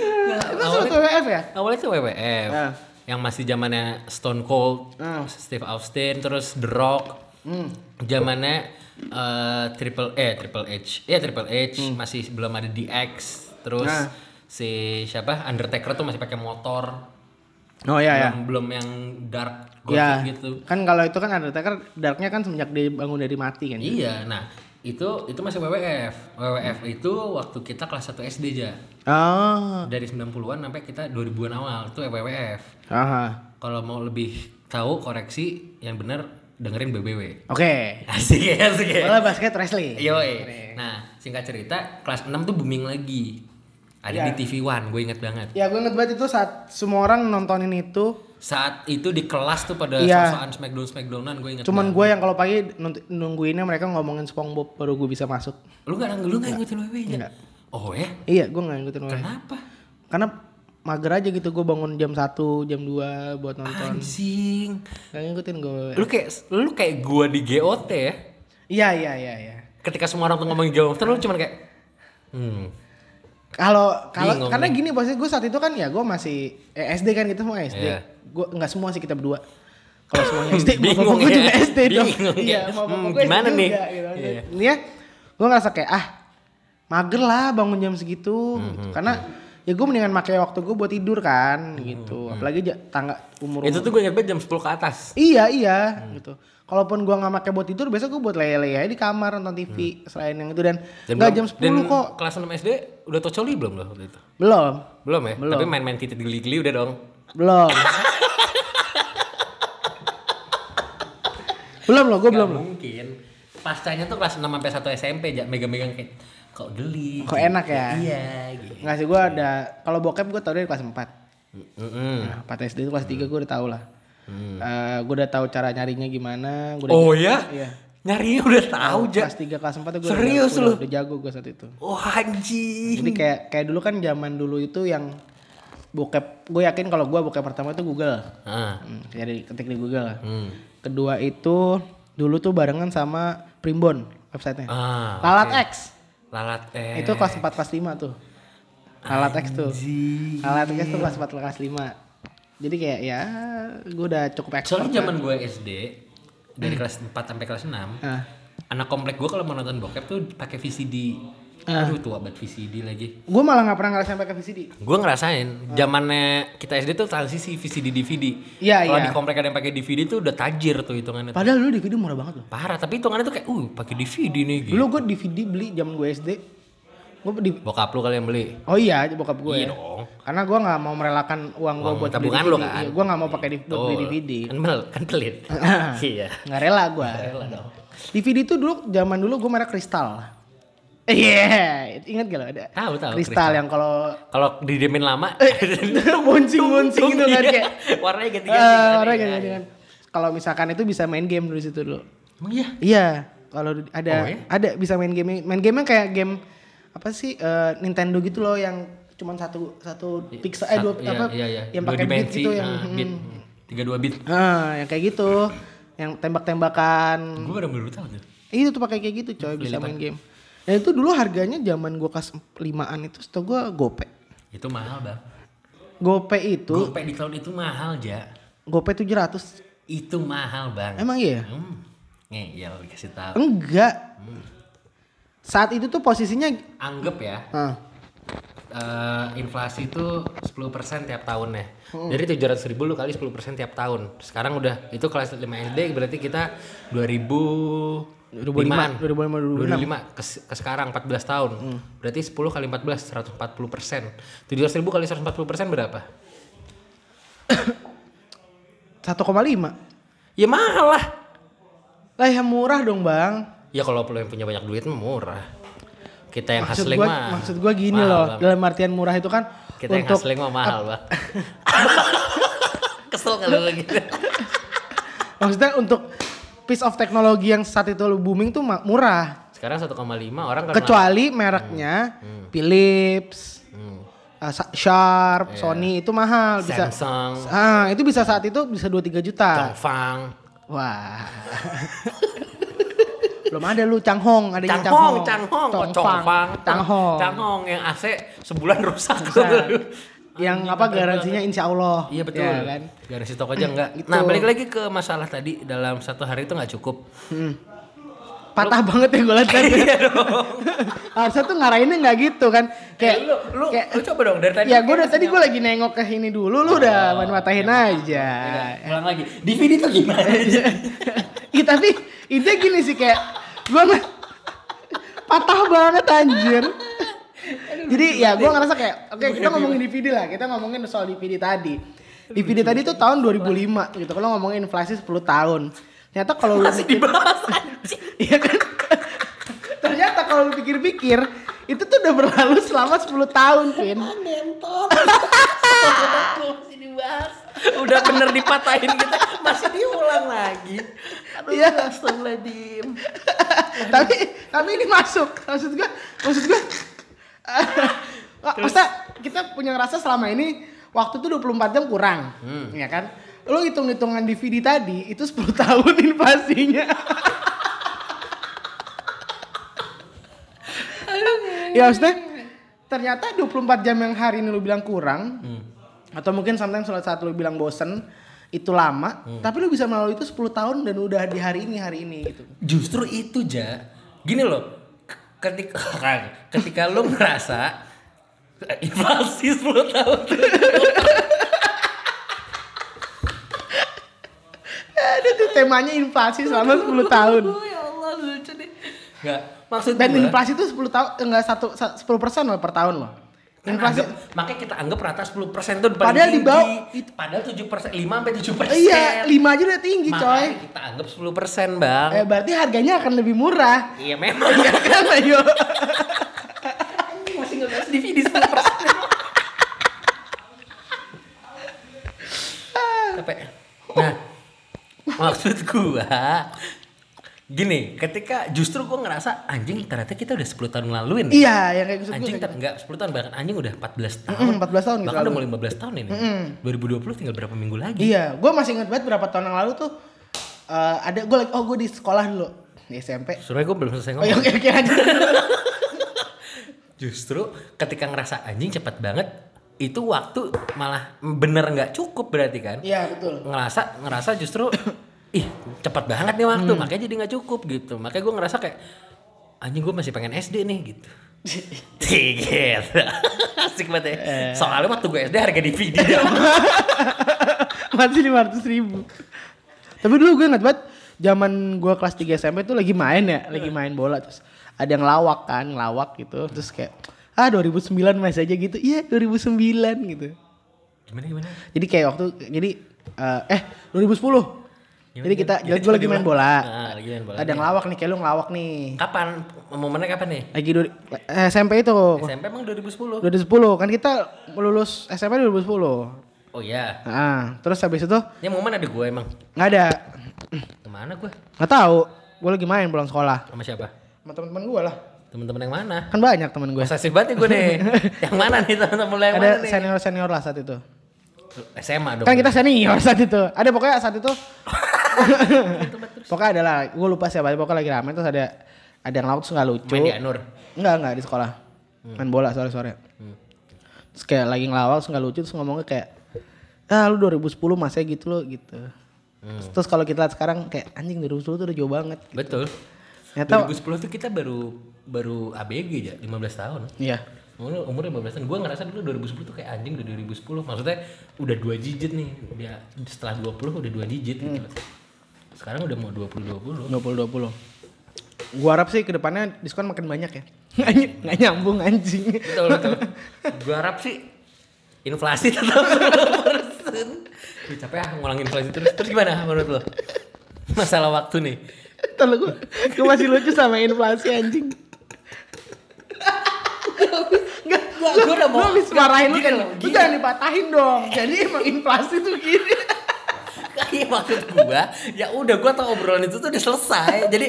Nah, Itu awalnya, WWF ya? awalnya tuh WWF. Ah. Yang masih zamannya Stone Cold, Ah. Steve Austin, terus The Rock. Zamannya eh, Triple eh Triple H. Ya Triple H masih belum ada DX. Terus Nah. si siapa? Undertaker tuh masih pakai motor. Oh iya ya. Belum, belum yang dark Ya, gothic gitu. kan kalau itu kan Undertaker darknya kan semenjak dibangun dari mati kan. Iya, nah itu itu masih WWF. WWF itu waktu kita kelas 1 SD aja. Oh. Dari 90-an sampai kita 2000-an awal itu WWF. Aha. Kalau mau lebih tahu koreksi yang benar dengerin BBW. Oke. Asik ya, asik ya. Bola basket wrestling. Yoi. Nah, singkat cerita, kelas 6 tuh booming lagi. Ada di TV One, gue inget banget. Ya gue inget banget itu saat semua orang nontonin itu. Saat itu di kelas tuh pada Iya. sosokan Smackdown Smackdownan, gue inget Cuman gue yang kalau pagi nunggu- nungguinnya mereka ngomongin SpongeBob baru gue bisa masuk. Lu gak, lu gak ngikutin WWE? Enggak. Oh ya? Iya, gue nggak ngikutin WWE. Kenapa? Karena mager aja gitu gue bangun jam 1, jam 2 buat nonton. Anjing. Gak ngikutin gue. Lu kayak lu kayak gua di GOT ya. Iya, iya, iya, iya. Ketika semua orang tuh ngomongin Game of Thrones lu cuman kayak hmm. Kalau kalau karena gini posisi gue saat itu kan ya gue masih eh, SD kan kita semua SD. Iya. Gue nggak semua sih kita berdua. Kalau semuanya SD, Bingung gue ya. juga SD dong. Bingung ya. Iya, mau Hmm, gue gimana SD nih? juga, gitu. Iya. Ini ya, gue ngerasa kayak ah mager lah bangun jam segitu. Hmm, gitu. Karena ya gue mendingan pakai waktu gue buat tidur kan gitu. Apalagi ja- tangga umur Hmm, Itu tuh gue inget banget jam 10 ke atas. Iya iya gitu. Kalaupun gua nggak pakai buat tidur, biasa gua buat lele-lele aja di kamar nonton TV selain yang itu dan nggak jam 10 Hmm. dan kok. kelas 6 SD udah tocoli belum lo waktu itu? Belum. Belum ya? Belum. Tapi main-main titit geli-geli udah dong. Belum. belum loh, gue belum loh. mungkin. Pascanya tuh kelas 6 sampai 1 SMP aja megang-megang kayak kok geli. Kok enak ya? Iya gitu. Nggak sih gue ada, kalau bokep gue tau dari kelas 4. Mm-mm. Nah, 4 SD itu kelas 3 gue udah tau lah. Eh, gue udah tahu cara nyarinya gimana. Gua udah Hmm. Oh ya? Iya. Nyarinya udah tahu ja. Kelas 3 kelas 4 tuh gue Serius udah, lu? udah jago gue saat itu. Wah anjing. Jadi kayak kayak dulu kan zaman dulu itu yang bokep, gue yakin kalau gue bokep pertama itu Google. Ah. Hmm, jadi ketik di Google. Hmm. Kedua itu dulu tuh barengan sama Primbon websitenya. Ah. Lalat oke. X. Lalat eh. Itu kelas 4 kelas 5 tuh. Lalat X tuh. Lalat X tuh kelas 4 kelas 5. Jadi kayak ya gue udah cukup expert. Soalnya zaman gue SD dari kelas 4 sampai kelas 6 Ah. anak komplek gue kalau mau nonton bokep tuh pakai VCD. Ah. Aduh tua banget VCD lagi. Gue malah nggak pernah ngerasain pakai VCD. Gue ngerasain zamannya kita SD tuh transisi VCD DVD. Iya, Kalau iya. di komplek ada yang pakai DVD tuh udah tajir tuh hitungannya. tuh. Padahal dulu DVD murah banget loh. Parah, tapi hitungannya tuh kayak uh pakai DVD nih gitu. Dulu gue DVD beli zaman gue SD. Gue di Bokap lu kali yang beli. Oh iya, bokap gue. Iya ya. dong. Karena gue nggak mau merelakan uang gue buat tabungan lu DVD. kan? Iya, gue nggak mau pakai di, buat beli DVD. Kan mel, kan pelit. iya. Nggak rela gue. Rela dong. DVD tuh dulu zaman dulu gue merek Kristal. Iya, ingat gak lo ada? Tahu, tahu, Kristal Kristal. yang kalau Kalau didemin lama boncing-boncing gitu kan Iya. kayak. warnanya ganti-ganti. Eh, kan, orang iya. ganti kan. Kalau misalkan itu bisa main game dulu situ dulu. Emang iya? Iya, kalau ada Oh, ya? ada bisa main game. Main game kayak game apa sih eh, Nintendo gitu loh yang cuman satu satu pixel eh dua iya, apa iya, iya. yang Dua pakai beat dimensi, gitu yang ah, hmm. bit. 32 bit. Ah, yang kayak gitu. Yang tembak-tembakan. Gue baru baru tahu tuh. Itu tuh pakai kayak gitu coy bisa main game. Dan itu dulu harganya zaman gua kelas 5-an itu setahu gua gope. Itu mahal, Bang. Gope itu Gopay di cloud itu mahal, Ja. gope 700. Itu mahal, Bang. Emang iya? Hmm. Ngeyel dikasih tahu. Enggak. Saat itu tuh posisinya Anggap ya, ah, eh, inflasi itu 10% tiap tahunnya. Hmm. Jadi 700 ribu lu kali 10% tiap tahun. Sekarang udah itu kelas 5 SD berarti kita 2000 2005, 2005, 2005 ke, ke sekarang 14 tahun. Berarti 10 kali 14 140 persen. 700 ribu kali 140 persen berapa? 1,5. Ya mahal lah. Lah ya murah dong, Bang. Ya kalau lu yang punya banyak duit mah murah. Kita yang maksud hustling gua, mah. maksud gua gini mahal, loh, Bang. dalam artian murah itu kan Kita yang untuk hustling mah mahal, Bang. Kesel kali lu gitu. maksudnya untuk piece of teknologi yang saat itu booming tuh murah. Sekarang 1,5 orang karena Kecuali mereknya Philips, Hmm. uh, Sharp, Sony itu mahal bisa. Samsung, Ah, itu bisa saat itu bisa 2 3 juta. Dongfang, Wah. Belum ada lu Changhong, ada yang Changhong, Changhong, Chongfang, Chongfang, Changhong. Changhong yang AC sebulan rusak. yang apa garansinya insya Allah. Iya betul. Ya, kan? Garansi toko aja enggak. Gitu. Nah balik lagi ke masalah tadi dalam satu hari itu nggak cukup. Hmm. Patah banget ya gue liat tadi. Iya. Harusnya tuh ngarahinnya nggak gitu kan. Kayak lu, lu, kayak lu coba dong dari tadi. ya gue dari tadi gue lagi nengok ke ini dulu lu udah main matahin aja. Ulang lagi. DVD tuh gimana? Iya tapi intinya gini sih kayak gue patah banget anjir. Jadi ya gue ngerasa kayak oke kita ngomongin DVD lah kita ngomongin soal DVD tadi. DVD tadi tuh tahun 2005 gitu kalau ngomongin inflasi 10 tahun. Ternyata kalau lu Masih dibahas. Iya kan? Ternyata kalau lu pikir-pikir itu tuh udah berlalu selama 10 tahun, Vin. Masih dibahas. Udah bener dipatahin kita masih diulang lagi. Aduh, Iya. astagfirullahaladzim. tapi tapi ini masuk. Maksud gua, maksud gua Masa kita punya ngerasa selama ini waktu tuh 24 jam kurang, ya kan? Lu hitung-hitungan DVD tadi itu 10 tahun inflasinya. Ya maksudnya ternyata 24 jam yang hari ini lu bilang kurang atau mungkin sometimes salah saat lu bilang bosen itu lama tapi lu bisa melalui itu 10 tahun dan udah di hari ini hari ini gitu Justru itu ja. Gini loh. Ketika ketika lu ngerasa inflasi 10 tahun ada tuh temanya inflasi selama 10 tahun ya Allah lucu nih. Enggak, maksud dan gua- inflasi itu 10 tahun enggak satu sa- 10 persen loh per tahun loh Kan inflasi anggap- makanya kita anggap rata 10% itu paling Padahal di tinggi. bawah- Itu, padahal 7 persen, 5 sampai 7 persen. iya 5 aja udah tinggi coy Makanya kita anggap 10 persen bang. eh, berarti harganya akan lebih murah Iya memang. iya kan ayo Masih ngebahas DVD 10 persen. Capek. Nah, maksud gua gini, ketika justru gua ngerasa anjing ternyata kita udah 10 tahun ngelaluin. nih. iya yang kayak gitu Anjing ter- enggak 10 tahun bahkan anjing udah 14 tahun. Mm, 14 tahun gitu Bahkan udah mau 15 tahun ini. 2020 tinggal berapa minggu lagi? Iya, gue masih inget banget berapa tahun yang lalu tuh eh, ada gue lagi oh gue di sekolah dulu di SMP. Sebenarnya gue belum selesai Oh ngomong. iya, oke oke aja. Justru ketika ngerasa anjing cepet banget, itu waktu malah bener nggak cukup berarti kan? Iya betul. Ngerasa ngerasa justru ih cepet banget nih waktu, makanya jadi nggak cukup gitu. Makanya gue ngerasa kayak anjing gue masih pengen SD nih gitu. gitu. Asik banget ya. Soalnya waktu gue SD harga DVD dia. Masih lima ratus ribu. Tapi dulu gue inget banget zaman gue kelas 3 SMP tuh lagi main ya, lagi main bola terus ada yang lawak kan, ngelawak gitu. Terus kayak ah 2009 masih aja gitu. Iya 2009 gitu. Gimana gimana? Jadi kayak waktu jadi eh, eh 2010. Jadi kita Jadi gue lagi main bola. Nah, lagi main bola. Ada yang lawak nih, kayak lu ngelawak nih. Kapan? Momennya kapan nih? Lagi du- eh, SMP itu. SMP emang 2010? 2010 kan kita lulus SMP 2010. Oh iya. Nah, terus habis itu Ya momen ada gue emang. nggak ada. Ke mana gue? Nggak tahu. Gue lagi main pulang sekolah Sama siapa? sama teman-teman gue lah. Temen-temen yang mana? Kan banyak teman gue. Posesif banget nih gue nih. yang mana nih temen-temen lo yang mana Ada nih? senior senior lah saat itu. SMA dong. Kan kita senior saat itu. Ada pokoknya saat itu. pokoknya ada lah. Gue lupa siapa. Pokoknya lagi rame terus ada ada yang laut nggak lucu. Main di Anur. Enggak enggak di sekolah. Main bola sore sore. Terus kayak lagi ngelawak nggak lucu terus ngomongnya kayak ah lu 2010 masih gitu lo gitu. Terus kalau kita lihat sekarang kayak anjing 2010 tuh udah jauh banget. Betul. Ternyata 2010 tuh kita baru baru ABG ya, 15 tahun. iya. Umur umur 15 tahun. Gue ngerasa dulu 2010 tuh kayak anjing udah 2010. Maksudnya udah dua digit nih. Dia setelah 20 udah dua digit gitu. Sekarang udah mau 20 20. 20 20. Gua harap sih ke depannya diskon makin banyak ya. Nggak ny- nggak nyambung anjing. Betul betul. Gue harap sih inflasi tetap 10%. Duh, capek ah ngulangin inflasi terus. Terus gimana menurut lo? Masalah waktu nih. Ntar lu gua, gua masih lucu sama inflasi anjing. Enggak, Gua- gua udah mau- Gua habis marahin lu kan. Lu jangan dipatahin dong. Jadi emang inflasi tuh gini. Iya maksud gua, ya udah gua tau obrolan itu tuh udah selesai. Jadi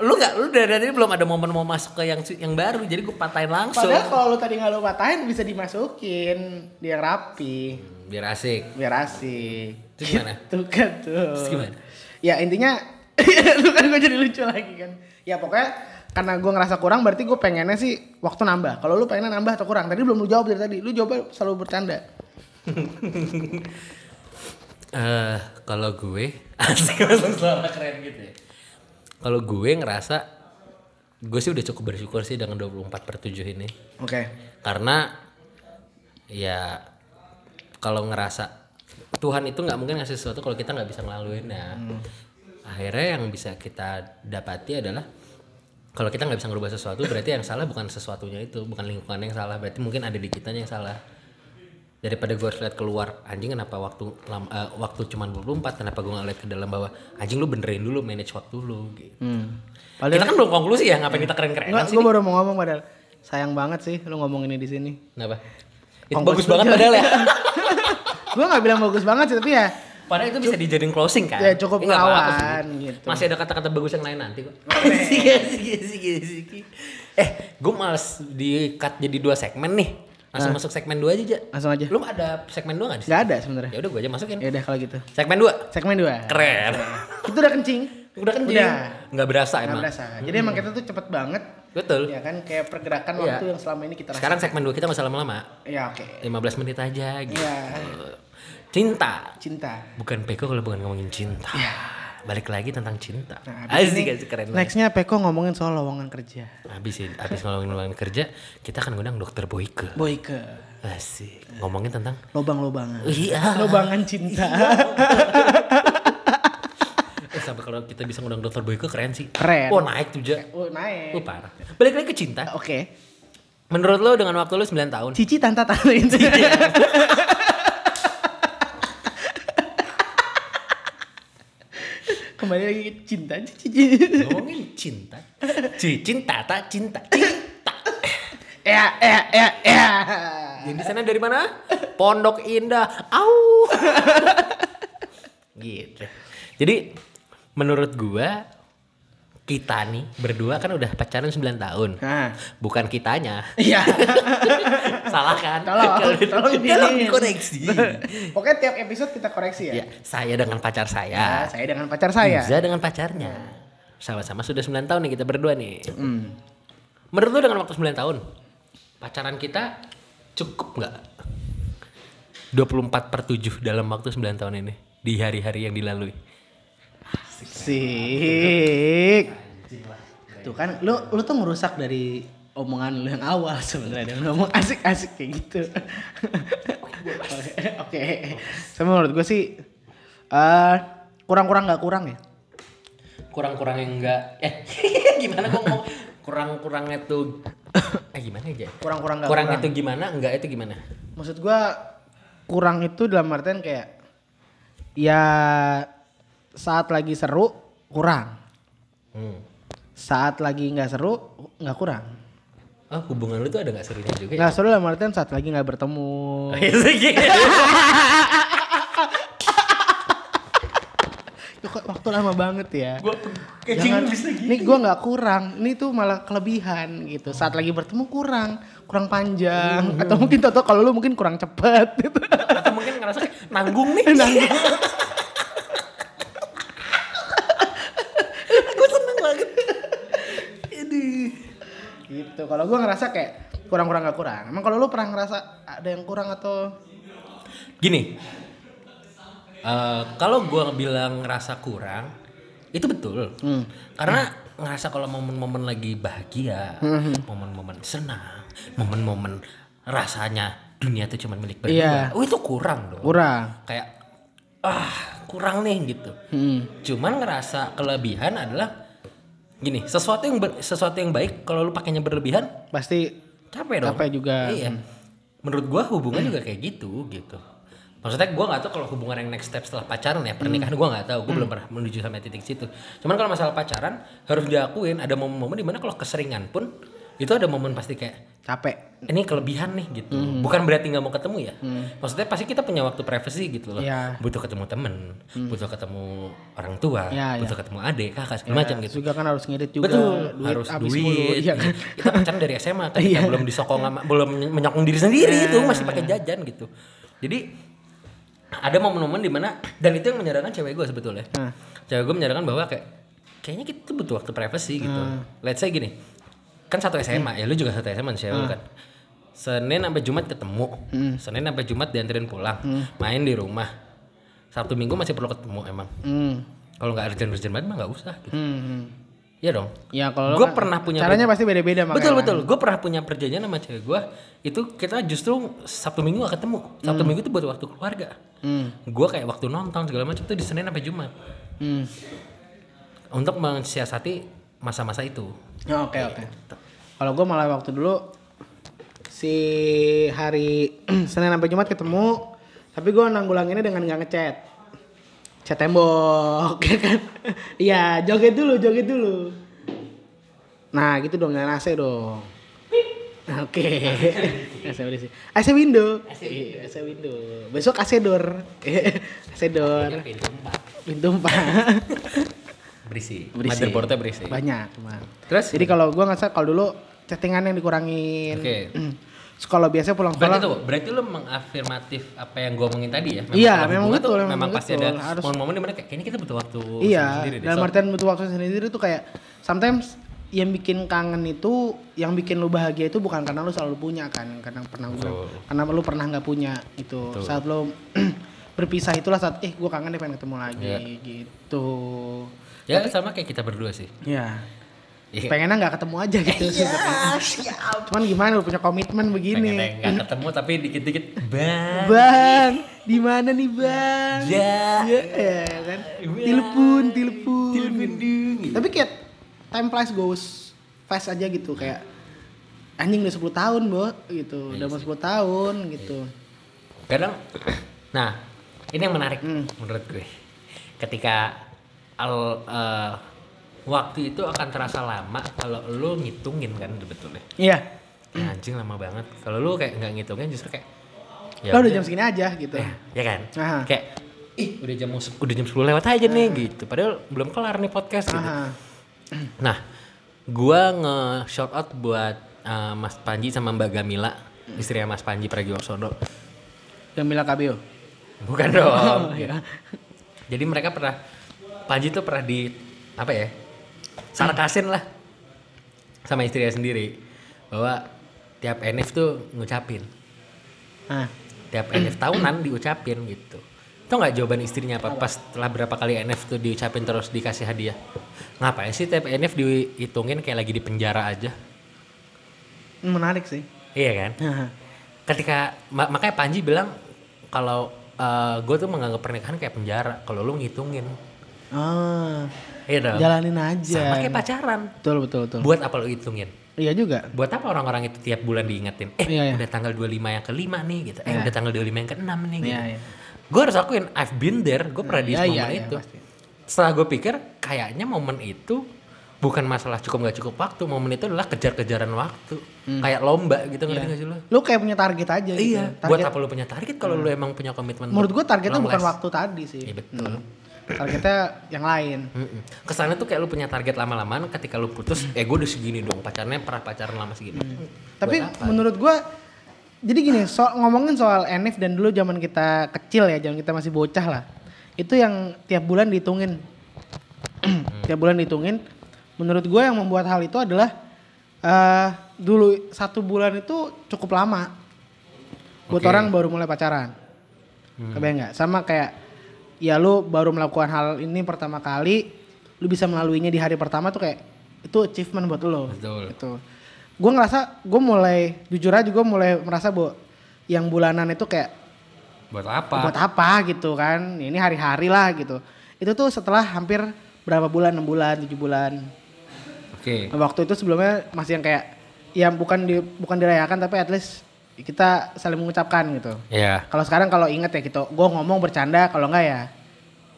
lu nggak lu dari tadi belum ada momen mau masuk ke yang yang baru. Jadi gua patahin langsung. Padahal kalau lu tadi nggak lu patahin bisa dimasukin dia rapi Biar asik. biar asik. Terus gimana? Tuh kan tuh. Terus gimana? Ya intinya lu kan gue jadi lucu lagi kan. Ya pokoknya karena gue ngerasa kurang berarti gue pengennya sih waktu nambah. Kalau lu pengennya nambah atau kurang? Tadi belum lu jawab dari tadi. Lu jawab selalu bercanda. Eh, kalau gue asik langsung suara keren gitu ya. Kalau gue ngerasa gue sih udah cukup bersyukur sih dengan 24 per 7 ini. Oke. Karena ya kalau ngerasa Tuhan itu nggak mungkin ngasih sesuatu kalau kita nggak bisa ngelaluinnya. Akhirnya yang bisa kita dapati adalah kalau kita nggak bisa ngerubah sesuatu berarti yang salah bukan sesuatunya itu, bukan lingkungan yang salah, berarti mungkin ada di kitanya yang salah. Daripada gue harus lihat keluar anjing kenapa waktu lam- eh, waktu cuma 24 kenapa gue nggak lihat ke dalam bawah anjing lu benerin dulu manage waktu lu gitu. Hmm. Kita kan belum konklusi ya ngapain kita keren-kerenan sih. gue baru mau ngomong padahal. Sayang banget sih lu ngomong ini di sini. Kenapa? Itu bagus banget padahal ya. gue nggak bilang bagus banget sih, tapi ya Padahal itu bisa dijadiin closing kan? Ya, cukup ngelawan sih. gitu. Masih ada kata-kata bagus yang lain nanti kok. Eh, gue males di cut jadi dua segmen nih. Langsung masuk segmen dua aja, Ja. langsung aja. Lu ada segmen dua gak di sini? Nggak ada sebenarnya. Ya udah gue aja masukin. Ya udah kalau gitu. Segmen dua. Segmen 2. Keren. Itu udah kencing. Udah kan Udah. Nggak berasa emang. berasa. Jadi emang kita tuh cepet banget. Betul. Ya kan kayak pergerakan Iya. waktu yang selama ini kita rasakan. Sekarang segmen dua kita nggak usah lama-lama. Ya oke. 15 menit aja gitu. Iya. Cinta. Cinta. Bukan Peko kalau bukan ngomongin cinta. Balik lagi tentang cinta. Nah, asik, ini keren. Nextnya Peko ngomongin soal lowongan kerja. Habis sih, habis ngomongin lowongan kerja, kita akan ngundang dokter Boyke. Boyke. Asik. Ngomongin tentang Lobang-lobangan. Iya. Lobangan cinta. Eh sampai kalau kita bisa ngundang dokter Boyke keren sih. Keren. Oh naik tuh Ja. Oh naik. Oh parah. Balik lagi ke cinta. Oke. Menurut lo dengan waktu lo 9 tahun. Cici tanta tanta itu. Kembali lagi ke cinta. Ngomongin cinta. Ci, cinta tak cinta. Cinta. Ya, ya, ya, ya. Yang di sana dari mana? Pondok Indah. Au. gitu. Jadi menurut gua kita nih berdua kan udah pacaran 9 tahun. Nah, Bukan kitanya. iya. Salah kan? Tolong, tolong Tolong dikoreksi. Pokoknya tiap episode kita koreksi ya. ya, saya dengan pacar saya. saya dengan pacar saya. Iza dengan pacarnya. Sama-sama sudah 9 tahun nih kita berdua nih. Hmm. Menurut lu dengan waktu 9 tahun, pacaran kita cukup nggak? 24 per 7 dalam waktu 9 tahun ini. Di hari-hari yang dilalui. Sik. Tuh kan lu lu tuh merusak dari omongan lu yang awal sebenarnya Dan ngomong asik-asik kayak gitu. Oke, Oke. Sama menurut gue sih eh kurang-kurang nggak kurang ya. Kurang-kurang yang enggak eh gimana kok ngomong kurang-kurangnya tuh eh gimana aja? Kurang-kurang nggak Kurang kurang. itu gimana? Enggak itu gimana? Maksud gua kurang itu dalam artian kayak ya saat lagi seru kurang. Hmm. Saat lagi nggak seru nggak kurang. Oh, hubungan lu tuh ada nggak serunya juga ya? Nggak seru dalam artian saat lagi nggak bertemu. Duh, kok waktu lama banget ya. Gua Jangan, ini gua nggak kurang, ini tuh malah kelebihan gitu. Saat lagi bertemu kurang, kurang panjang, atau mungkin toto kalau lu mungkin kurang cepet gitu. atau mungkin ngerasa nanggung nih. Gue seneng banget. Aduh. Gitu. Kalau gua ngerasa kayak kurang-kurang nggak kurang. Emang kalau lu pernah ngerasa ada yang kurang atau Gini, eh, kalau gua bilang ngerasa kurang, itu betul. Karena ngerasa kalau momen-momen lagi bahagia, momen-momen senang, momen-momen rasanya dunia itu cuma milik berdua, Iya. oh itu kurang dong. kurang? Kayak ah kurang nih gitu. Hmm. Cuman ngerasa kelebihan adalah gini, sesuatu yang ber- sesuatu yang baik kalau lu pakainya berlebihan Pasti capek dong. Capek juga. Iya. Menurut gua hubungan juga kayak gitu gitu. Maksudnya gua nggak tahu kalau hubungan yang next step setelah pacaran ya pernikahan gua nggak tahu. Gua belum pernah menuju sampai titik situ. Cuman kalau masalah pacaran harus diakuin ada momen-momen di mana kalau keseringan pun itu ada momen pasti kayak capek. ini kelebihan nih gitu. Bukan berarti nggak mau ketemu ya. Maksudnya pasti kita punya waktu privacy gitu loh. Iya. Butuh ketemu temen, butuh ketemu orang tua, Iya, butuh ketemu adik, kakak segala macam gitu. Juga kan harus ngirit juga. Betul, duit harus habis duit. mulu. Iya kan? Kita pacaran dari SMA kan, kita belum disokong sama, belum menyokong diri sendiri Iya. itu masih pakai jajan gitu. Jadi ada momen-momen di mana dan itu yang menyadarkan cewek gue sebetulnya. Nah. Cewek gue menyadarkan bahwa kayak kayaknya kita tuh butuh waktu privacy gitu. Hmm. Let's say gini, kan satu SMA ya, lu juga satu SMA cewek lu kan. Senin sampai Jumat ketemu. Senin sampai Jumat dianterin pulang. Main di rumah. Sabtu Minggu masih perlu ketemu emang. Hmm. Kalau nggak urgent-urgent banget mah nggak usah gitu. Hmm. hmm. Iya dong. Ya kalau Gue kan- pernah punya caranya pasti beda-beda. Betul betul. Gue pernah punya perjanjian sama cewek gue. Itu kita justru Sabtu Minggu gak ketemu. Sabtu Minggu itu buat waktu keluarga. Hmm. Gue kayak waktu nonton segala macam tuh di Senin sampai Jumat. Hmm. Untuk mensiasati masa-masa itu. Ya, Oke oke. Kalau gue malah waktu dulu si hari Senin sampai Jumat ketemu, tapi gue nanggulanginnya dengan nggak ngechat, chat tembok, ya kan? Iya joget dulu, joget dulu. Nah gitu dong, jangan AC dong. Oke, AC berisik. AC window, Iya, AC window. Besok AC door, AC door, pintu empat. Berisi. Berisi. Motherboardnya berisi. Banyak, teman. Terus? Jadi kalau gua nggak kalau dulu chattingan yang dikurangin. Oke. Terus kalau biasanya pulang Berarti sekolah tuh, berarti lu mengafirmatif apa yang gue omongin tadi ya? Iya, memang betul, tuh memang memang pasti betul. ada Harus- momen-momen di mana kayak kayaknya kita butuh waktu Iya, sendiri deh. dalam So, artian butuh waktu sendiri tuh kayak sometimes yang bikin kangen itu, yang bikin lu bahagia itu bukan karena lu selalu punya kan, karena pernah Betul. karena lu pernah nggak punya itu. Saat lu berpisah itulah saat eh gua kangen deh pengen ketemu lagi Iya. gitu. Ya sama kayak kita berdua sih. Ya. Iya. Pengennya nggak ketemu aja gitu sebenarnya. Cuman gimana lu punya komitmen begini. Pengen nggak ketemu tapi dikit-dikit bang. Bang, di mana nih bang? Ya. Ya, ya kan. Telepon, telepon. Tapi kayak time flies goes fast aja gitu kayak anjing udah 10 tahun, Bo, gitu. Udah mau 10 tahun gitu. Kadang, nah ini yang menarik Hmm. menurut gue. Ketika al, eh, waktu itu akan terasa lama kalau lu ngitungin kan sebetulnya. Iya. Ya, anjing lama banget. Kalau lu kayak nggak ngitungin justru kayak ya Lo udah jam segini aja gitu. ya kan? Aha. Kayak ih udah jam udah jam 10 lewat aja nih gitu. Padahal belum kelar nih podcast gitu. Aha. Nah, gua nge shout out buat uh, Mas Panji sama Mbak Gamila, istrinya Mas Panji Pragiwaksono. Bilang KBO. Bukan dong. Oh, iya. Jadi mereka pernah Panji tuh pernah di apa ya? Sarkasin lah sama istrinya sendiri bahwa tiap NF tuh ngucapin. Nah, Tiap NF tahunan diucapin gitu. Tau nggak jawaban istrinya apa? Pas setelah berapa kali NF tuh diucapin terus dikasih hadiah. Ngapain sih tiap NF dihitungin kayak lagi di penjara aja? menarik sih. Iya kan? Ketika ma- makanya Panji bilang kalau gue tuh menganggap pernikahan kayak penjara kalau lu ngitungin Ah, iya dong jalanin aja. sama kayak pacaran Betul, betul, betul. buat apa lu hitungin Iya juga. buat apa orang-orang itu tiap bulan diingetin eh Iya, iya. udah tanggal 25 yang kelima nih gitu eh Iya. udah tanggal 25 yang keenam nih gitu Iya, iya. gue harus akuin I've been there gue pernah di Iya, momen iya, iya, itu pasti. setelah gue pikir kayaknya momen itu bukan masalah cukup nggak cukup waktu momen itu adalah kejar-kejaran waktu kayak lomba gitu ngerti Hmm. Iya. nggak sih lu Lu kayak punya target aja gitu. Iya, Target, buat apa lu punya target kalau lu emang punya komitmen menurut gua targetnya bukan waktu tadi sih. Iya betul. Targetnya yang lain. Kesannya tuh kayak lu punya target lama-lamaan ketika lu putus, eh gue udah segini dong, pacarnya pernah pacaran lama segini. Hmm. Tapi menurut gua jadi gini, so, ngomongin soal NF dan dulu zaman kita kecil ya, zaman kita masih bocah lah. Itu yang tiap bulan dihitungin. tiap bulan dihitungin. Menurut gua yang membuat hal itu adalah eh dulu satu bulan itu cukup lama. Buat Oke. orang baru mulai pacaran. Kebayang nggak? Sama kayak ya lu baru melakukan hal ini pertama kali, lu bisa melaluinya di hari pertama tuh kayak itu achievement buat lo. Betul. Gitu. Gue ngerasa gue mulai jujur aja gue mulai merasa bahwa yang bulanan itu kayak Buat apa? buat apa gitu kan? Ini hari-hari lah gitu. Itu tuh setelah hampir berapa bulan, 6 bulan, 7 bulan. Oke. Waktu itu sebelumnya masih yang kayak ya bukan di bukan dirayakan tapi at least kita saling mengucapkan gitu. Ya. Kalau sekarang kalau inget ya gitu, gue ngomong bercanda, kalau enggak ya,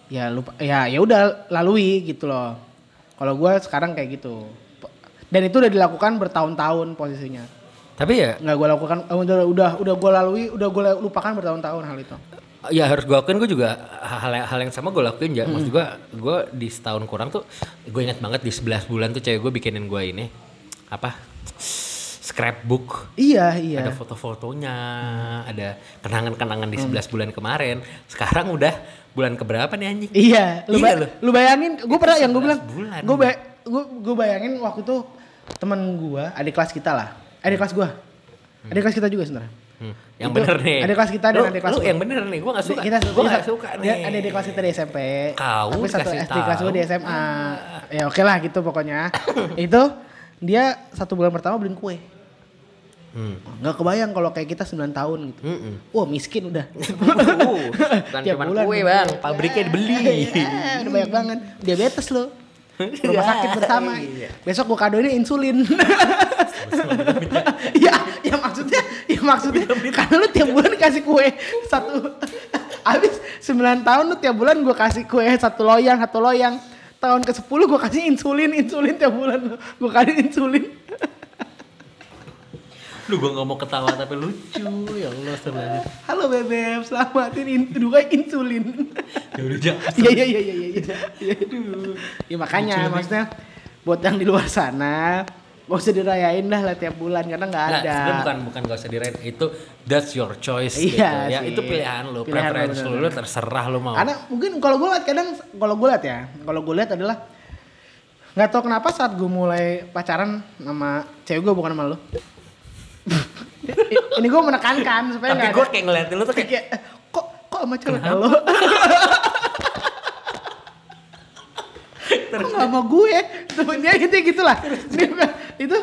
ya lupa, ya ya udah lalui gitu loh. Kalau gue sekarang kayak gitu. Dan itu udah dilakukan bertahun-tahun posisinya. Tapi ya, Nggak gue lakukan, eh, udah udah udah gue lalui, udah gue lupakan bertahun-tahun hal itu. ya harus gue akuin gue juga hal hal yang sama gue lakuin ya. Maksud gue, gue di setahun kurang tuh, gue ingat banget di 11 bulan tuh cewek gue bikinin gue ini apa scrapbook. Iya iya. Ada foto-fotonya, ada kenangan-kenangan di 11 bulan kemarin. Sekarang udah bulan keberapa nih anjing? Iya, lu, Iya ba- lu. lu bayangin, gue pernah yang gue 11 bilang, gue ba- gue bayangin waktu itu temen gue, adik kelas kita lah, adik kelas gue, Adik kelas kita juga sebenarnya. Hmm, Yang Itu bener nih. adik kelas kita dan adik kelas Lu gua. yang bener nih, gua gak suka. Kita gua gak suka nih. Ada di kelas kita di SMP. Kau tapi satu SD kelas gue tahu. di SMA. Ya oke lah gitu pokoknya. itu dia satu bulan pertama beliin kue. Hmm. Nggak kebayang kalau kayak kita 9 tahun gitu. Mm-mm. Wah miskin udah. Uh, bukan Tiap cuma bulan kue bang, pabriknya dibeli. Eh, udah banyak banget. Diabetes lo. Rumah sakit bersama. Iya. Besok gue kadoin insulin. ya, ya maksudnya, ya maksudnya karena lu tiap bulan kasih kue satu. Habis 9 tahun lu tiap bulan gue kasih kue satu loyang, satu loyang. Tahun ke 10 gue kasih insulin, insulin tiap bulan gue kasih insulin. Lu gua gak mau ketawa tapi lucu. Ya Allah sebenarnya. Halo bebek, selamatin in, dua insulin. Ya udah jangan. Iya iya iya iya iya. iya. Ya makanya maksudnya buat yang di luar sana gak usah dirayain dah lah tiap bulan karena nggak Nah, ada. sebenarnya bukan bukan gak usah dirayain itu that's your choice Iya gitu ya sih. itu pilihan lu, preference bener-bener. lu terserah lu mau Karena mungkin kalau gue liat kadang kalau gue liat ya, kalau gue liat adalah nggak tahu kenapa saat gue mulai pacaran sama cewek gue bukan sama lo. Ini gue menekankan supaya tapi nggak gue kayak ngeliatin lu tuh kayak Kayak, eh, kok kok sama cewek lo? Kok nggak sama gue? Temen dia gitu gitulah. Itu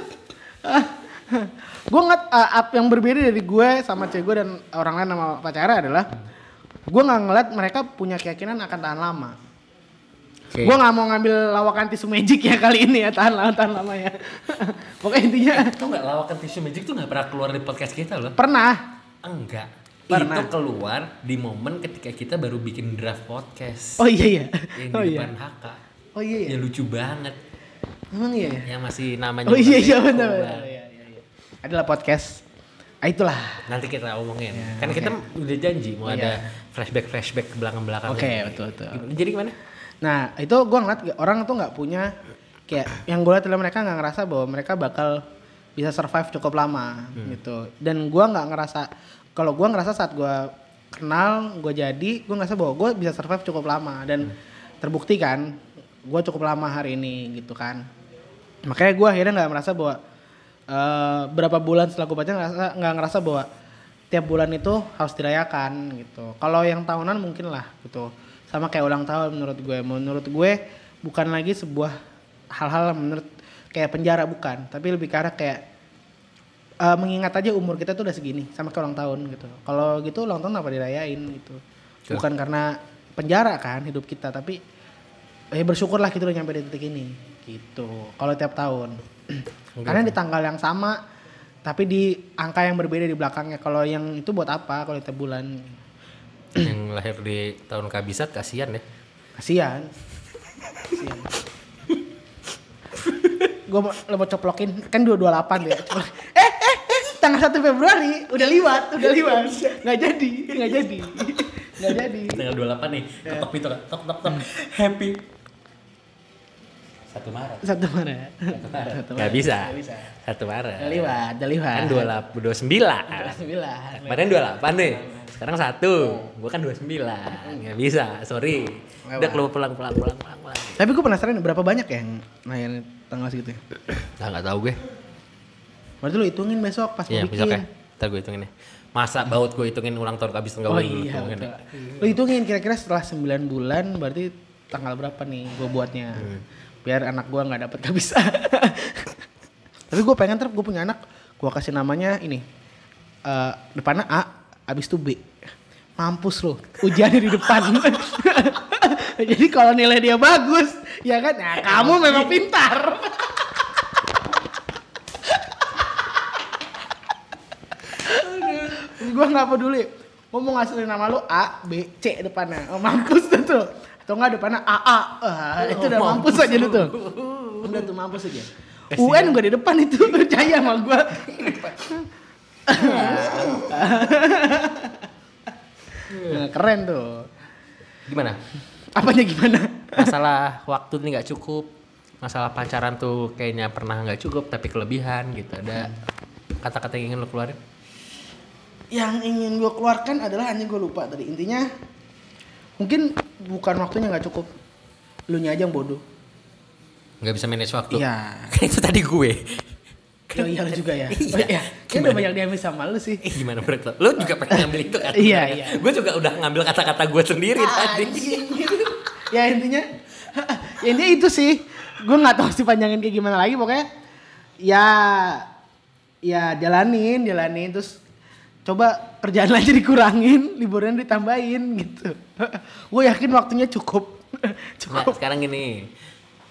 gue nggak uh, up yang berbeda dari gue sama cewek gue dan orang lain sama pacarnya adalah gue nggak ngeliat mereka punya keyakinan akan tahan lama. Oke. Gue nggak mau ngambil lawakan tisu magic ya kali ini ya tahan lama tahan lama ya. Pokoknya intinya tau gak lawakan tisu magic tuh gak pernah keluar di podcast kita loh pernah. enggak Pernah. itu keluar di momen ketika kita baru bikin draft podcast Oh iya iya. yang Oh di iya. depan HK Oh iya iya. ya lucu banget Emang iya. ya? yang masih namanya Oh iya iya benar. Benar. Iya iya iya. Adalah podcast. Ah itulah. nanti kita omongin kan oke. kita udah janji mau Oh, ada iya. flashback flashback ke belakang belakang Oke, betul, betul. jadi gimana Nah itu gue ngeliat orang tuh nggak punya kayak yang gue liat adalah mereka nggak ngerasa bahwa mereka bakal bisa survive cukup lama gitu. Dan gue nggak ngerasa kalau gue ngerasa saat gue kenal gue jadi gue ngerasa bahwa gue bisa survive cukup lama dan terbukti kan gue cukup lama hari ini gitu kan. Makanya gue akhirnya nggak merasa bahwa eh, berapa bulan setelah gue baca ngerasa nggak ngerasa bahwa tiap bulan itu harus dirayakan gitu. Kalau yang tahunan mungkin lah gitu. Sama kayak ulang tahun menurut gue. Menurut gue bukan lagi sebuah hal-hal menurut kayak penjara bukan, tapi lebih ke arah kayak eh, mengingat aja umur kita tuh udah segini sama kayak ulang tahun gitu. Kalau gitu ulang tahun apa dirayain gitu. Bukan karena penjara kan hidup kita, tapi eh bersyukurlah kita udah nyampe di titik ini gitu. Kalau tiap tahun. Karena di tanggal yang sama tapi di angka yang berbeda di belakangnya. Kalau yang itu buat apa kalau tiap bulan? Yang lahir di tahun kabisat kasihan ya Kasihan. Kasihan. gue mau, lo mau coplokin kan 228 ya. Coplok. Eh, eh, eh, tanggal 1 Februari udah liwat, udah liwat. Nggak jadi, nggak jadi. Nggak jadi. tanggal 28 nih Ya. ketok pintu kan tok tok tok happy satu Maret Satu Maret. satu Maret Satu nggak bisa bisa. satu Maret Udah liwat, udah liwat. kan dua lap dua sembilan Sembilan. kemarin dua delapan nih sekarang satu gua kan dua sembilan nggak bisa sorry udah keluar pulang pulang pulang pulang pulang Tapi gue penasaran berapa banyak yang nayan tanggal segitu ya? nah nggak tahu gue Berarti lu hitungin besok pas Iya mau besok ya bikin. ntar gue hitungin nih masa baut gue hitungin ulang tahun kabis nggak Oh iya, hitungin deh. Lu hitungin kira-kira setelah 9 bulan berarti tanggal berapa nih gue buatnya. Hmm. Biar anak gue nggak dapet gak bisa. Tapi gue pengen ntar gue punya anak, gue kasih namanya ini. eh depannya A, abis itu B. Mampus lu, ujiannya di depan. Jadi kalau nilai dia bagus, ya kan? Nah, kamu memang pintar. gue nggak peduli. Gue mau ngasihin nama lu A B C depannya. Oh, mampus tuh tuh. Atau nggak depannya A A. Wah, itu udah mampus, aja lu tuh. Udah tuh mampus aja. UN gue di depan itu. Percaya sama gue Nah, keren tuh. Gimana? Apanya gimana? Masalah waktu ini nggak cukup. Masalah pacaran tuh kayaknya pernah nggak cukup tapi kelebihan gitu. Ada kata-kata yang ingin lo keluarin? Yang ingin gue keluarkan adalah hanya gue lupa tadi. Intinya mungkin bukan waktunya nggak cukup. Lu nya aja yang bodoh. Nggak bisa manage waktu. Iya. Itu tadi gue Iya lu juga ya. Oh iya. Kan udah banyak diambil sama lu sih. Eh, gimana menurut lo? Lo juga pengen ngambil itu kan? Iya, iya. Gue juga udah ngambil kata-kata gue sendiri tadi. ya intinya ya intinya itu sih. Gue nggak tahu sih panjangin kayak gimana lagi pokoknya. Ya ya jalanin, jalanin terus coba kerjaan aja dikurangin, liburan ditambahin gitu. gue yakin waktunya cukup. Nah, cukup. sekarang gini.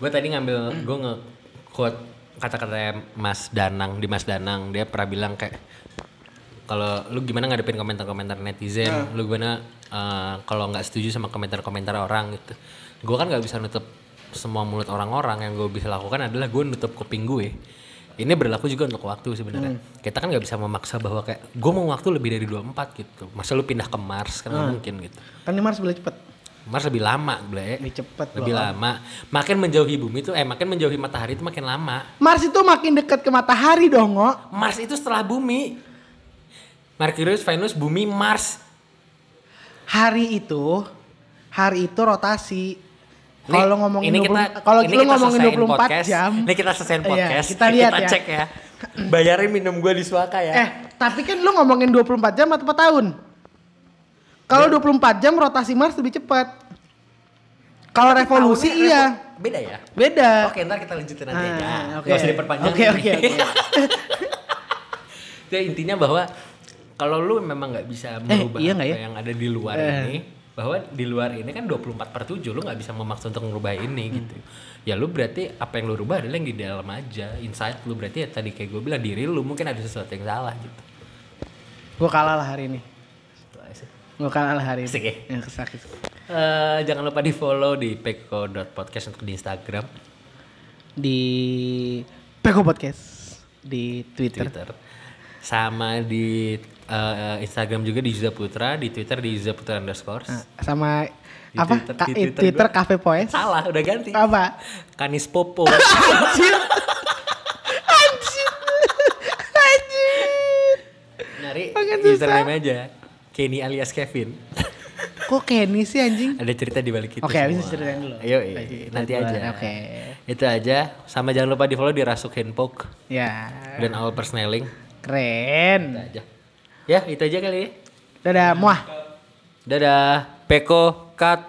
Gue tadi ngambil, gue nge-quote kata-kata Mas Danang, di Mas Danang. Dia pernah bilang kayak, kalau lu gimana ngadepin komentar-komentar netizen, lu gimana eh, kalau nggak setuju sama komentar-komentar orang gitu. Gue kan nggak bisa nutup semua mulut orang-orang yang gue bisa lakukan adalah gue nutup kuping gue. Ini berlaku juga untuk waktu sebenarnya. Kita kan nggak bisa memaksa bahwa kayak gue mau waktu lebih dari 24 gitu. Masa lu pindah ke Mars kan nggak mungkin gitu. Kan ini Mars boleh cepet. Mars lebih lama, Ble. Lebih cepet Lebih loh. lama. Makin menjauhi bumi itu eh makin menjauhi matahari itu makin lama. Mars itu makin dekat ke matahari dong, Ngo. Mars itu setelah bumi. Merkurius, Venus, bumi, Mars. Hari itu hari itu rotasi. Kalau ngomongin ini 20 kita kalau lu kita ngomongin selesaiin 24 podcast. jam. Ini kita selesaiin Iya, podcast. kita lihat ya. cek ya. Bayarin minum gua di Suaka ya. Eh, tapi kan lu ngomongin 24 jam atau 4 tahun? Kalau 24 jam rotasi Mars lebih cepat. Kalau revolusi Tahunnya iya. revo- Beda ya? Beda. Oke, ntar kita lanjutin nanti aja. Ah, oke. Gak usah diperpanjang. Oke, oke, oke. Ya, intinya bahwa kalau lu memang nggak bisa merubah iya nggak apa ya? yang ada di luar Eh. ini, bahwa di luar ini kan 24 per 7 lu nggak bisa memaksa untuk merubah ini Hmm. gitu. Ya lu berarti apa yang lu rubah adalah yang di dalam aja, inside lu berarti ya tadi kayak gue bilang diri lu mungkin ada sesuatu yang salah gitu. Gua kalah lah hari ini. Kalah lah hari ini. Asik ya? Yang kesakit. Eh, jangan lupa di follow di peko.podcast untuk di Instagram, Di Peko Podcast di Twitter. Twitter, sama di eh, Instagram juga di Yuza Putra, di Twitter di Yuza Putra underscore. Nah, sama Di apa? Twitter- Ka- di eh, Twitter Cafe Poes. Salah, udah ganti. Apa? Kanis Popo. Anjir. Anjir. Anjir. Nyari username aja. Kenny alias Kevin. Kok Kenny sih anjing? Ada cerita di balik itu. Oke, habis semua. ceritain dulu. Ayo, Lagi, nanti aja. Oke. Itu aja. Sama jangan lupa di follow di Rasuk Handpoke Ya. dan All Persneling. Keren. Itu aja. Ya, itu aja kali ya. Dadah, muah. Dadah. Peko, cut.